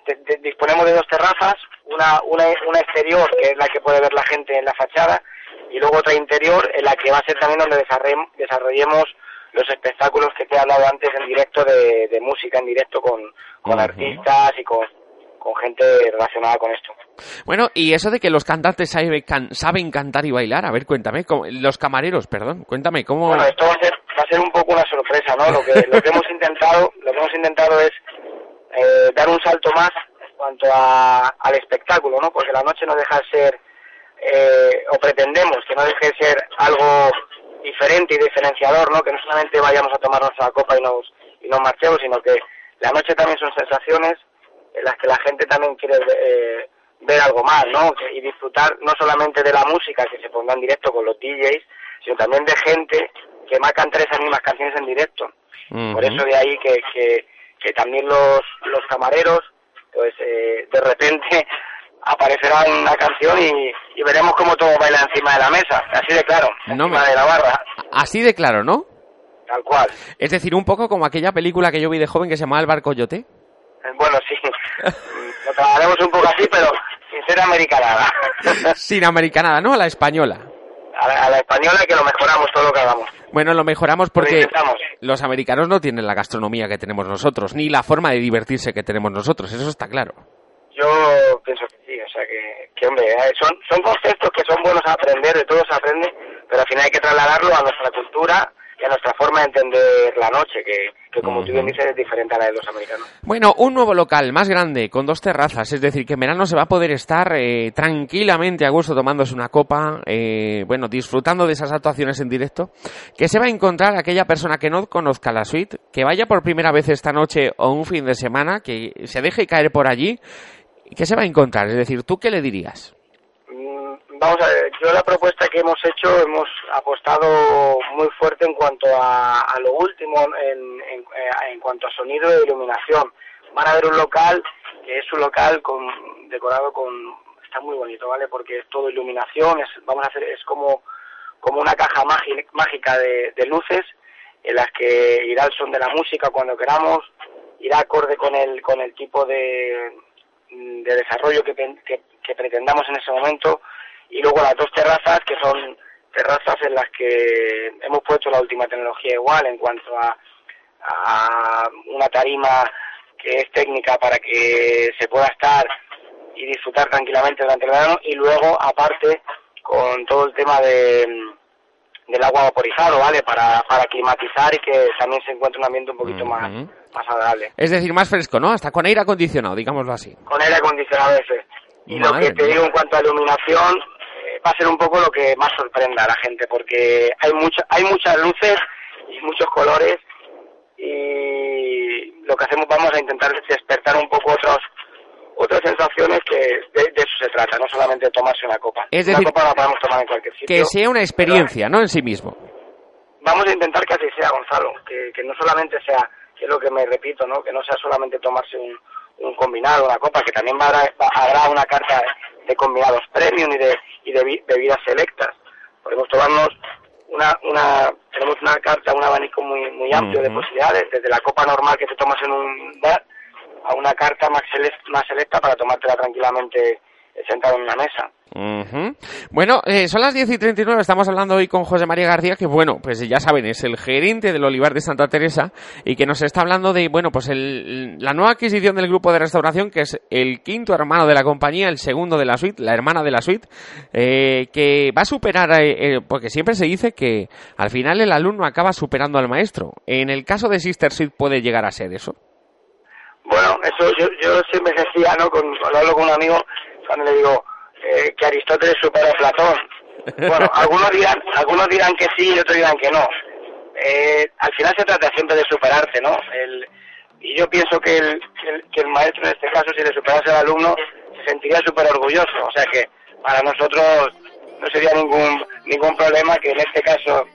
de- de- disponemos de dos terrazas, una, una, una exterior, que es la que puede ver la gente en la fachada, y luego otra interior, en la que va a ser también donde desarrollem- desarrollemos los espectáculos que te he hablado antes en directo de, de música, en directo con, con artistas y con, con gente relacionada con esto. Bueno, y eso de que los cantantes sabe- can- saben cantar y bailar, a ver, cuéntame, ¿cómo- los camareros, perdón, cuéntame, ¿cómo...? Bueno, esto va a ser, va a ser un poco una sorpresa, ¿no? Lo que, lo que hemos intentado, lo que hemos intentado es eh, dar un salto más en cuanto a, al espectáculo, ¿no? Porque la noche no deja de ser, eh, o pretendemos que no deje de ser algo diferente y diferenciador, ¿no? Que no solamente vayamos a tomar nuestra copa y nos, y nos marchemos, sino que la noche también son sensaciones en las que la gente también quiere eh, ver algo más, ¿no? Y disfrutar no solamente de la música que se pondrá en directo con los DJs, sino también de gente que cantar esas mismas canciones en directo. Por eso de ahí que, que, que también los, los camareros, pues eh, de repente *laughs* aparecerá una canción y, y veremos cómo todo baila encima de la mesa, así de claro, No encima me- de la barra, Así de claro, ¿no? tal cual. Es decir, un poco como aquella película que yo vi de joven que se llamaba El Barco Yote. Eh, Bueno, sí, *laughs* lo trabajaremos un poco así, pero sin ser americanada. *laughs* Sin americanada, ¿no? A la española. A la, a la española que lo mejoramos todo lo que hagamos. Bueno, lo mejoramos porque los americanos no tienen la gastronomía que tenemos nosotros, ni la forma de divertirse que tenemos nosotros, eso está claro. Yo pienso que sí, o sea que, que hombre, eh, son, son conceptos que son buenos a aprender, de todo se aprende, pero al final hay que trasladarlo a nuestra cultura y a nuestra forma de entender la noche, que, que como tú bien dices es diferente a la de los americanos. Bueno, un nuevo local más grande, con dos terrazas, es decir, que en verano se va a poder estar eh, tranquilamente a gusto tomándose una copa, eh, bueno, disfrutando de esas actuaciones en directo, que se va a encontrar aquella persona que no conozca la suite, que vaya por primera vez esta noche o un fin de semana, que se deje caer por allí, y que se va a encontrar, es decir, ¿tú qué le dirías? Vamos a ver, yo la propuesta que hemos hecho hemos apostado muy fuerte en cuanto a, a lo último, en, en, eh, cuanto a sonido e iluminación. Van a ver un local que es un local con decorado con está muy bonito, ¿vale? Porque es todo iluminación, es, vamos a hacer es como como una caja mági- mágica de, luces en las que irá el son de la música cuando queramos, irá acorde con el con el tipo de, de desarrollo que, que, que pretendamos en ese momento y luego las dos terrazas que son terrazas en las que hemos puesto la última tecnología igual en cuanto a, a una tarima que es técnica para que se pueda estar y disfrutar tranquilamente durante el verano y luego aparte con todo el tema de del agua vaporizado, ¿vale? Para, para climatizar y que también se encuentre un ambiente un poquito más, más agradable. Es decir, más fresco, ¿no? Hasta con aire acondicionado, digámoslo así. Con aire acondicionado ese. Y lo que te digo en cuanto a iluminación eh, va a ser un poco lo que más sorprenda a la gente porque hay mucha, hay muchas luces y muchos colores y lo que hacemos vamos a intentar despertar un poco otros otras sensaciones que de, de eso se trata, no solamente tomarse una copa. Es una copa la podemos tomar en cualquier sitio. Que sea una experiencia, ¿no? En sí mismo. Vamos a intentar que así sea, Gonzalo, que, que no solamente sea, que es lo que me repito, ¿no? Que no sea solamente tomarse un, un combinado, una copa, que también va- habrá una carta de combinados premium y de, y de bi- bebidas selectas. Podemos tomarnos una, una, tenemos una carta, un abanico muy, muy amplio de posibilidades, desde la copa normal que te tomas en un bar a una carta más, selec- más selecta para tomártela tranquilamente sentado en una mesa. Bueno, eh, son las 10 y 39, estamos hablando hoy con José María García, que bueno, pues ya saben, es el gerente del Olivar de Santa Teresa y que nos está hablando de, bueno, pues el- la nueva adquisición del grupo de restauración, que es el quinto hermano de la compañía, el segundo de la suite, la hermana de la suite, eh, que va a superar, eh, eh, porque siempre se dice que al final el alumno acaba superando al maestro. En el caso de Sister Suite puede llegar a ser eso. Bueno, eso yo, yo siempre decía, ¿no? Con, cuando hablo con un amigo, cuando le digo eh, que Aristóteles supera a Platón. Bueno, *laughs* algunos dirán, algunos dirán que sí y otros dirán que no. Eh, al final se trata siempre de superarte, ¿no? El, y yo pienso que el, que el, que el maestro, en este caso, si le superase al alumno, se sentiría súper orgulloso. O sea que para nosotros no sería ningún ningún problema que en este caso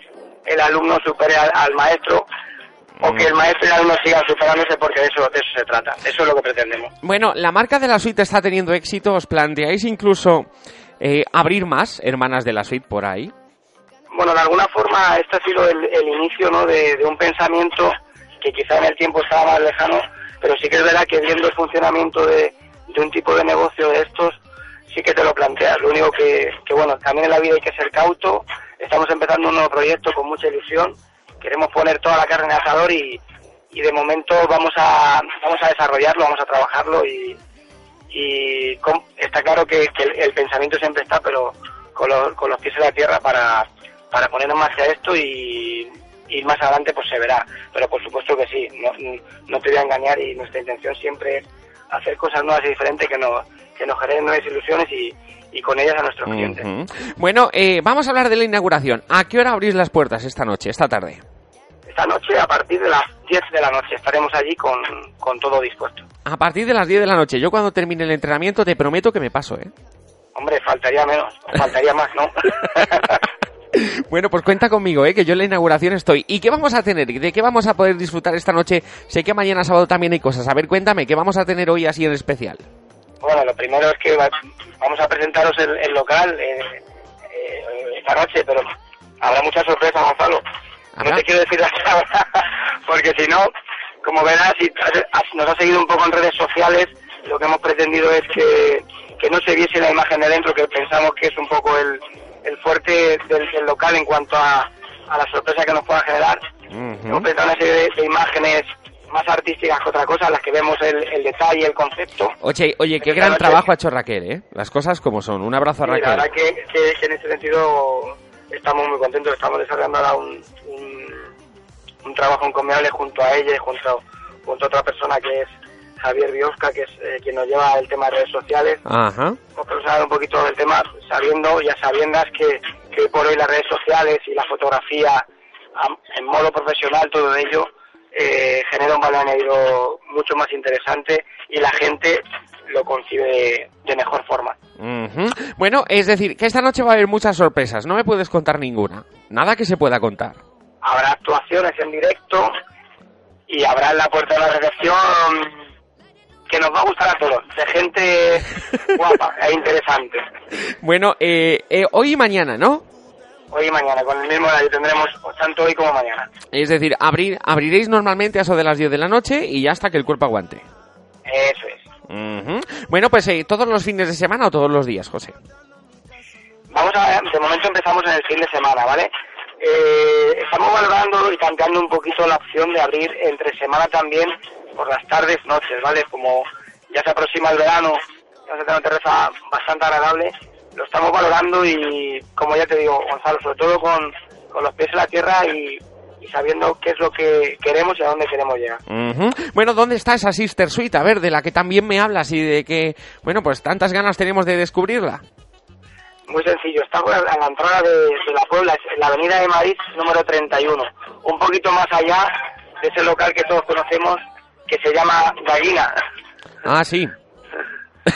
el alumno supere al, al maestro o que el maestro y el alumno sigan superándose porque de eso, de eso se trata. Eso es lo que pretendemos. Bueno, la marca de la suite está teniendo éxito. ¿Os planteáis incluso eh, abrir más hermanas de la suite por ahí? Bueno, de alguna forma este ha sido el, el inicio ¿no? de, de un pensamiento que quizá en el tiempo estaba más lejano, pero sí que es verdad que viendo el funcionamiento de, de un tipo de negocio de estos, sí que te lo planteas. Lo único que, que, bueno, también en la vida hay que ser cauto. Estamos empezando un nuevo proyecto con mucha ilusión. Queremos poner toda la carne en el asador y, y de momento vamos a, vamos a desarrollarlo, vamos a trabajarlo y, y está claro que, el, pensamiento siempre está, pero con los, con los pies en la tierra para, para poner en marcha esto y ir más adelante pues se verá. Pero por supuesto que sí, no, no te voy a engañar y nuestra intención siempre es hacer cosas nuevas y diferentes que nos, que nos generen nuevas ilusiones y, y con ellas a nuestros clientes. Bueno, eh, vamos a hablar de la inauguración. ¿A qué hora abrís las puertas esta noche, esta tarde? Esta noche, a partir de las 10 de la noche, estaremos allí con, con todo dispuesto. A partir de las 10 de la noche. Yo cuando termine el entrenamiento te prometo que me paso, ¿eh? Hombre, faltaría menos, faltaría más, ¿no? *laughs* Bueno, pues cuenta conmigo, ¿eh? Que yo en la inauguración estoy. ¿Y qué vamos a tener? ¿De qué vamos a poder disfrutar esta noche? Sé que mañana sábado también hay cosas. A ver, cuéntame, ¿qué vamos a tener hoy así en especial? Bueno, lo primero es que va- vamos a presentaros el, el local eh, eh, esta noche, pero habrá muchas sorpresas, Gonzalo. No te quiero decir las ahora, *laughs* porque si no, como verás, si nos has seguido un poco en redes sociales, lo que hemos pretendido es que, que no se viese la imagen de dentro, que pensamos que es un poco el, el fuerte del, del local en cuanto a, a la sorpresa que nos pueda generar. Hemos presentado una serie de, de imágenes más artísticas que otra cosa, las que vemos el, el detalle, el concepto. Oye, oye, qué gran trabajo ha hecho Raquel, ¿eh? Las cosas como son. Un abrazo a Sí, la Raquel. verdad que, que- que en ese sentido estamos muy contentos. Estamos desarrollando ahora un, un, un trabajo encomiable junto a ella y junto, junto a otra persona que es Javier Biosca, que es eh, quien nos lleva el tema de redes sociales. Ajá. Hemos pensado un poquito del tema, sabiendo y a sabiendas que, que hoy por hoy las redes sociales y la fotografía en modo profesional, todo ello, eh, genera un valor añadido mucho más interesante y la gente lo concibe de- mejor forma. Bueno, es decir, que esta noche va a haber muchas sorpresas. No me puedes contar ninguna. Nada que se pueda contar. habrá actuaciones en directo y habrá en la puerta de la recepción que nos va a gustar a todos, de gente *laughs* guapa e interesante. Bueno, eh, eh, hoy y mañana, ¿no? Hoy y mañana, con el mismo horario, tendremos tanto hoy como mañana. Es decir, abrir, abriréis normalmente a eso de las 10 de la noche y ya hasta que el cuerpo aguante. Eso es. Ujú. Bueno, pues eh, todos los fines de semana o todos los días, José. Vamos a, de momento empezamos en el fin de semana, ¿vale? Eh, estamos valorando y planteando un poquito la opción de abrir entre semana también por las tardes, noches, ¿vale? Como ya se aproxima el verano, vamos a tener una terraza bastante agradable, lo estamos valorando y, como ya te digo, Gonzalo, sobre todo con, con los pies en la tierra y, y sabiendo qué es lo que queremos y a dónde queremos llegar. Ujú. Bueno, ¿dónde está esa Sister Suite? A ver, de la que también me hablas y de que, bueno, pues tantas ganas tenemos de descubrirla. Muy sencillo, estamos a la entrada de, de la Puebla, es en la avenida de Madrid número 31, un poquito más allá de ese local que todos conocemos que se llama Gallina, Ah, sí.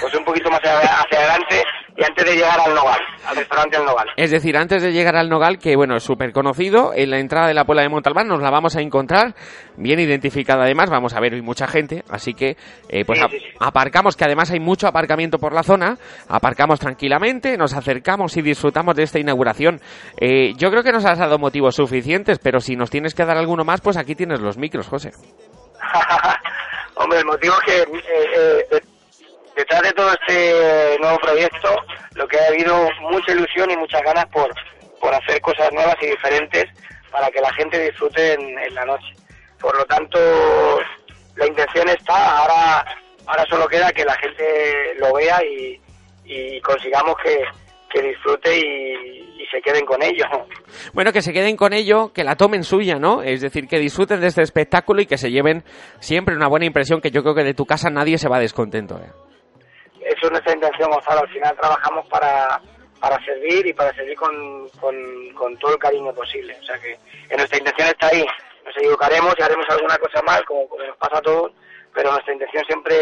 Pues un poquito más hacia, adelante y antes de llegar al Nogal, al restaurante El Nogal. Es decir, antes de llegar al Nogal, que bueno, es súper conocido, en la entrada de la Puebla de Montalbán nos la vamos a encontrar, bien identificada además, vamos a ver hoy mucha gente, así que eh, pues Sí, a- sí, sí. aparcamos, que además hay mucho aparcamiento por la zona, aparcamos tranquilamente, nos acercamos y disfrutamos de esta inauguración. Eh, yo creo que nos has dado motivos suficientes, pero si nos tienes que dar alguno más, pues aquí tienes los micros, José. *laughs* Hombre, el, mo- digo que eh, eh, detrás de todo este nuevo proyecto, lo que ha habido mucha ilusión y muchas ganas por, por hacer cosas nuevas y diferentes para que la gente disfrute en, la noche. Por lo tanto, la intención está, ahora, ahora solo queda que la gente lo vea y, y consigamos que, que disfrute y, y se queden con ello. Bueno, que se queden con ello, que la tomen suya, ¿no? Es decir, que disfruten de este espectáculo y que se lleven siempre una buena impresión, que yo creo que de tu casa nadie se va descontento. ¿eh? Eso es nuestra intención, Gonzalo. Al final trabajamos para, para servir y para servir con, con, todo el cariño posible. O sea que eh, nuestra intención está ahí. Nos equivocaremos y haremos alguna cosa mal, como, como nos pasa a todos, pero nuestra intención siempre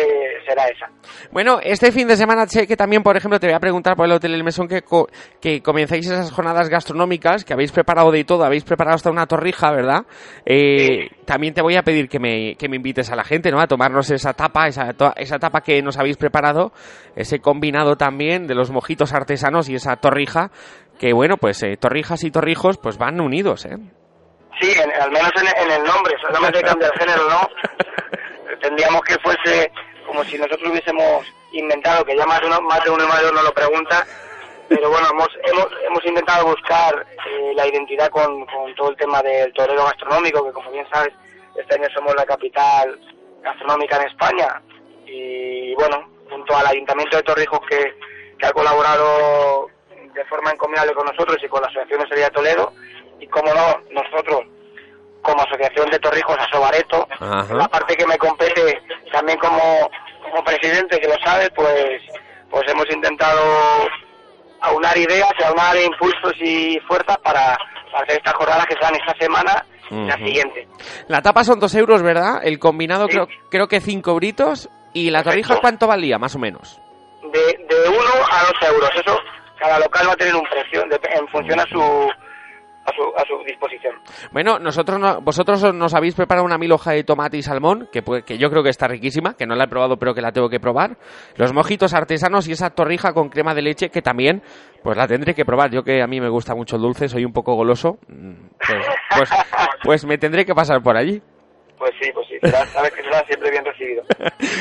será esa. Bueno, este fin de semana sé que también, por ejemplo, te voy a preguntar por el Hotel El Mesón que, co- que comenzáis esas jornadas gastronómicas, que habéis preparado de todo, habéis preparado hasta una torrija, ¿verdad? Eh, También te voy a pedir que me, que me invites a la gente, ¿no? A tomarnos esa tapa, esa, esa tapa que nos habéis preparado, ese combinado también de los mojitos artesanos y esa torrija, que bueno, pues eh, torrijas y torrijos pues van unidos, ¿eh? Sí, en- al menos en, en el nombre, solamente cambia el género, ¿no? *laughs* Tendríamos que fuese como si nosotros hubiésemos inventado, que ya más uno, más de uno y más de uno lo pregunta, pero bueno, hemos, hemos, hemos intentado buscar eh, la identidad con, todo el tema del torero gastronómico, que como bien sabes, este año somos la capital gastronómica en España, y bueno, junto al Ayuntamiento de Torrijos que, que ha colaborado de forma encomiable con nosotros y con la Asociación Sería Toledo, y como no, nosotros como Asociación de Torrijos a Sobareto, la parte que me compete también como, como presidente, que lo sabe, pues, pues hemos intentado aunar ideas, aunar impulsos y fuerzas para, para hacer estas jornadas que serán esta semana y la siguiente. La tapa son dos euros, ¿verdad? El combinado creo, creo que cinco britos. ¿Y la torrija cuánto valía, más o menos? De, de 1 a 2 euros, eso cada local va a tener un precio de- en función a su, a su, a su disposición. Bueno, nosotros no- vosotros nos habéis preparado una mil hoja de tomate y salmón, que, que yo creo que está riquísima, que no la he probado, pero que la tengo que probar. Los mojitos artesanos y esa torrija con crema de leche, que también, pues la tendré que probar. Yo que a mí me gusta mucho el dulce, soy un poco goloso, mm, pues, pues, *laughs* pues me tendré que pasar por allí. Pues sí, pues sí, será- sabes que será siempre bien recibido. *laughs*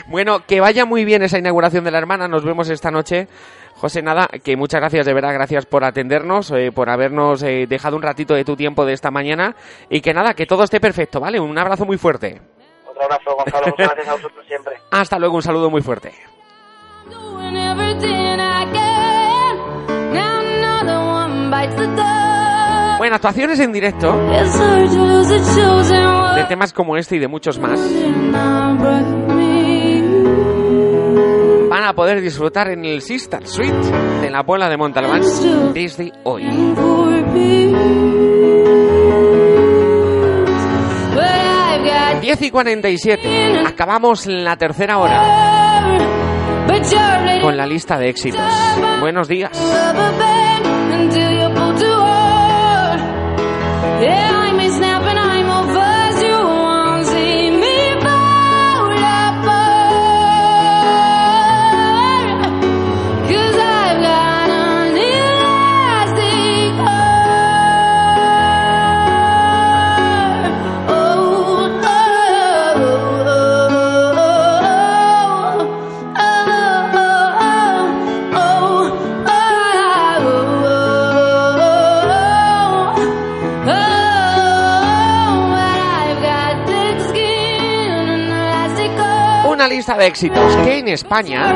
Bueno, que vaya muy bien esa inauguración de la hermana. Nos vemos esta noche. José, nada, que muchas gracias, de verdad, gracias por atendernos, eh, por habernos eh, dejado un ratito de tu tiempo de esta mañana y que nada, que todo esté perfecto, ¿vale? Un abrazo muy fuerte. Otro abrazo, Gonzalo, muchas gracias a vosotros siempre. *laughs* Hasta luego, un saludo muy fuerte. Bueno, actuaciones en directo de temas como este y de muchos más a poder disfrutar en el Sister Suite de la Puebla de Montalbán desde hoy. 10 y 47. Acabamos la tercera hora con la lista de éxitos. Buenos días. De éxitos que en España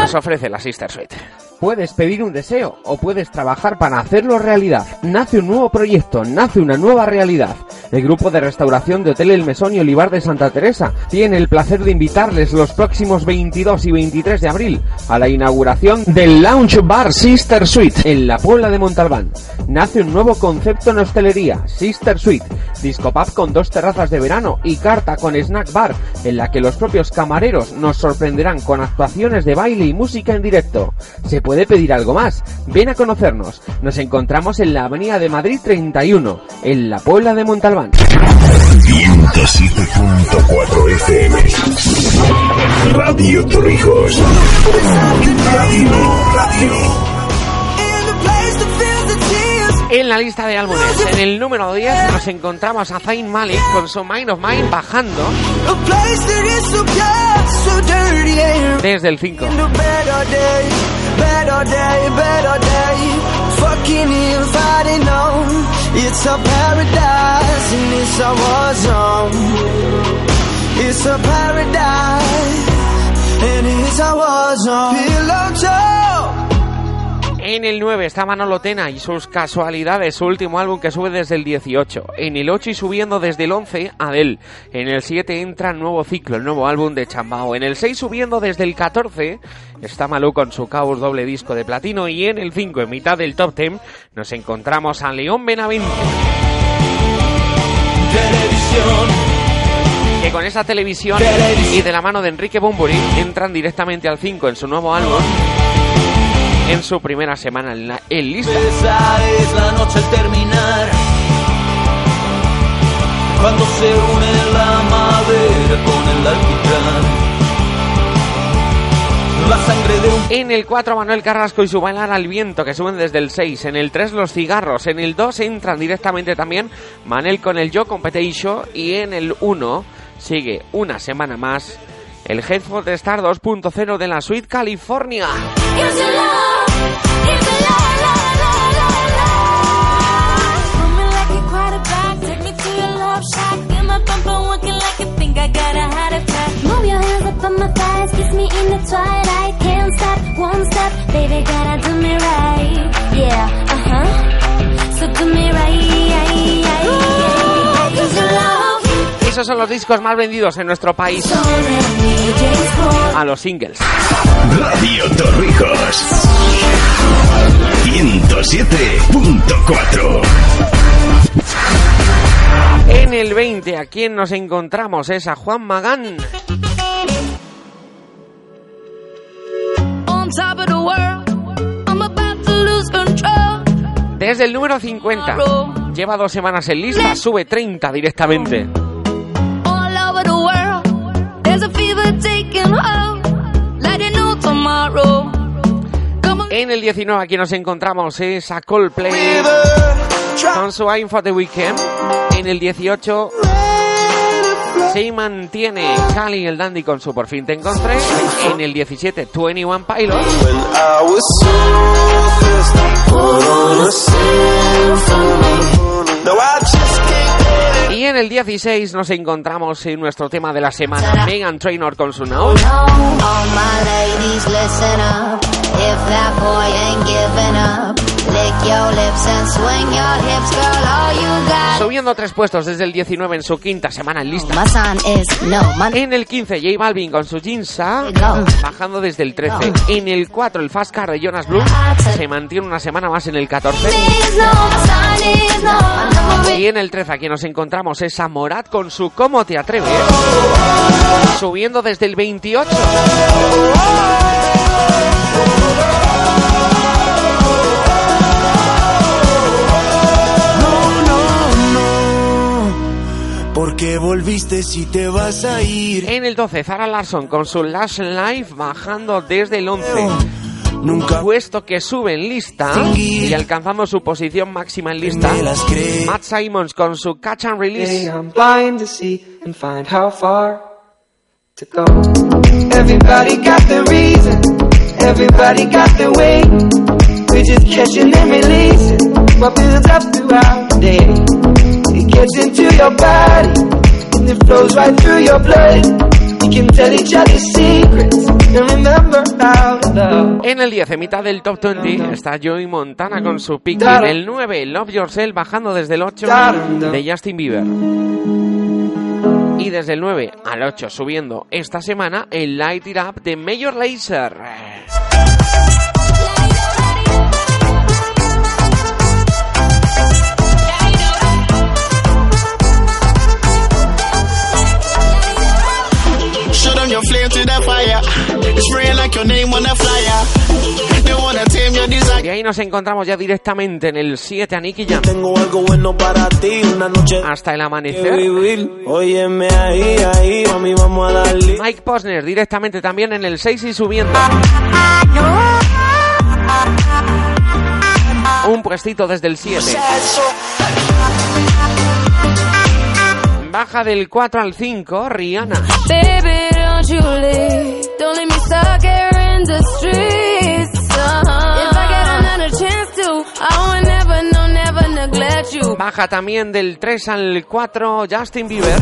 nos ofrece la Sister Suite. Puedes pedir un deseo o puedes trabajar para hacerlo realidad. Nace un nuevo proyecto, nace una nueva realidad. El grupo de restauración de Hotel El Mesón y Olivar de Santa Teresa tiene el placer de invitarles los próximos 22 y 23 de abril a la inauguración del Lounge Bar Sister Suite en la Puebla de Montalbán. Nace un nuevo concepto en hostelería, Sister Suite, disco pub con dos terrazas de verano y carta con snack bar en la que los propios camareros nos sorprenderán con actuaciones de baile y música en directo. Se puede pedir algo más. Ven a conocernos. Nos encontramos en la Avenida de Madrid 31, en la Puebla de Montalbán. 107.4 FM. Radio Torrijos. Radio, radio. En la lista de álbumes, en el número 10 nos encontramos a Zayn Malik con su Mind of Mine bajando desde el 5. Fucking if I didn't know it's a paradise and it's a war zone. It's a paradise and it's a war zone. Pillow talk. En el 9 está Manolo Tena y sus casualidades, su último álbum que sube desde el 18. En el 8 y subiendo desde el 11, Adele. En el 7 entra Nuevo Ciclo, el nuevo álbum de Chambao. En el 6 subiendo desde el 14 está Malú con su Caos doble disco de platino. Y en el 5, en mitad del top 10, nos encontramos a León Benavente. Que con esa televisión y de la mano de Enrique Bumburi entran directamente al 5 en su nuevo álbum en su primera semana en, la, en lista. Esa es la noche al terminar. Cuando se une la madera con el alquitrán. La sangre de un En el 4 Manuel Carrasco y su bailar al viento que suben desde el 6. En el 3 los cigarros. En el 2 entran directamente también Manel con el Yo Competition. Y en el 1 sigue una semana más el Headphone Star 2.0 de la Suite California. Yeah, uh huh. So do me right. Ooh, cause you love. Esos son los discos más vendidos en nuestro país. A los singles. Radio Torrijos. 107.4. En el 20, ¿a quién nos encontramos? Es a Juan Magán. Desde el número 50. Lleva dos semanas en lista, sube 30 directamente. En el 19 aquí nos encontramos es a Coldplay. Con su I'm for the Weekend. En el 18 se mantiene Cali el Dandy con su Por fin te encontré. En el 17 21 Pilots. En el 16 nos encontramos en nuestro tema de la semana, Megan Trainor con su Now. Subiendo tres puestos desde el 19 en su quinta semana en lista. En el 15, J Balvin con su Jinsa, bajando desde el 13. En el 4, el Fast Car de Jonas Blue, se mantiene una semana más en el 14. is no, my sign is no. My number Y en el 13, aquí nos encontramos es a Morat con su ¿Cómo te atreves? Subiendo desde el 28. Porque volviste si te vas a ir. En el 12, Zara Larson con su Last Life bajando desde el 11. Puesto que sube en lista y alcanzando su posición máxima en lista. Matt Simons con su Catch and Release. I'm blind to see and find how far to go. Everybody got their reason, everybody got their way. We're just catching and releasing what builds up throughout the day. It gets into your body and it flows right through your blood. You can tell each other secrets and remember how to love. En el 10, en mitad del top 20, está Joey Montana con su pick. En el 9, Love Yourself bajando desde el 8 de Justin Bieber. Y desde el 9 al 8 subiendo esta semana el Light It Up de Major Lazer. Your flame to the fire. Spray like your name on a flyer. Y ahí nos encontramos ya directamente en el 7 a Nicky Jam. Tengo algo bueno para ti, una noche Hasta el amanecer. Óyeme ahí, ahí, mami, vamos a darle. Mike Posner directamente también en el 6 y subiendo. Un puestito desde el 7. Baja del 4 al 5, Rihanna. Baby, you leave. Don't leave me stuck here in the streets. Uh-huh. If I get another chance to, I will never, no, never neglect you. Baja también del 3 al 4, Justin Bieber.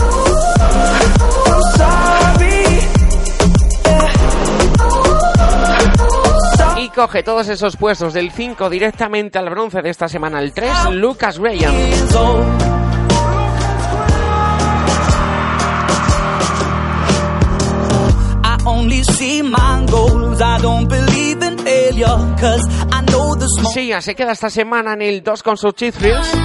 Y coge todos esos puestos del 5 directamente al bronce de esta semana, el 3, Lucas Graham. Sí, se queda esta semana en el 2 con sus Cheat Thrills. No,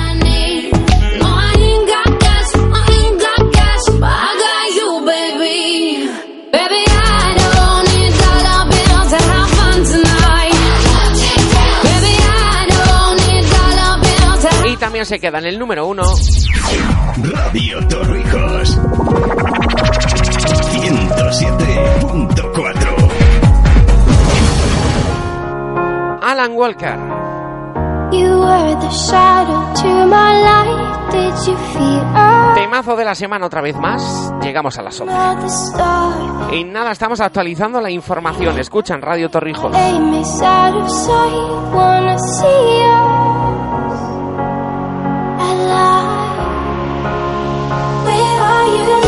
I ain't got cash, I ain't got cash, but I got you, baby. Baby, I don't need dollar bills to have fun tonight. Baby, I don't need dollar bills to have Y también se queda en el número 1. Radio Torrijos. 107.4. you feel Temazo de la semana otra vez más. Llegamos a las 11. another star? Y nada, estamos actualizando la información. Escuchan Radio Torrijos. Where are you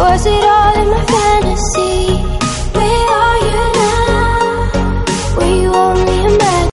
Where are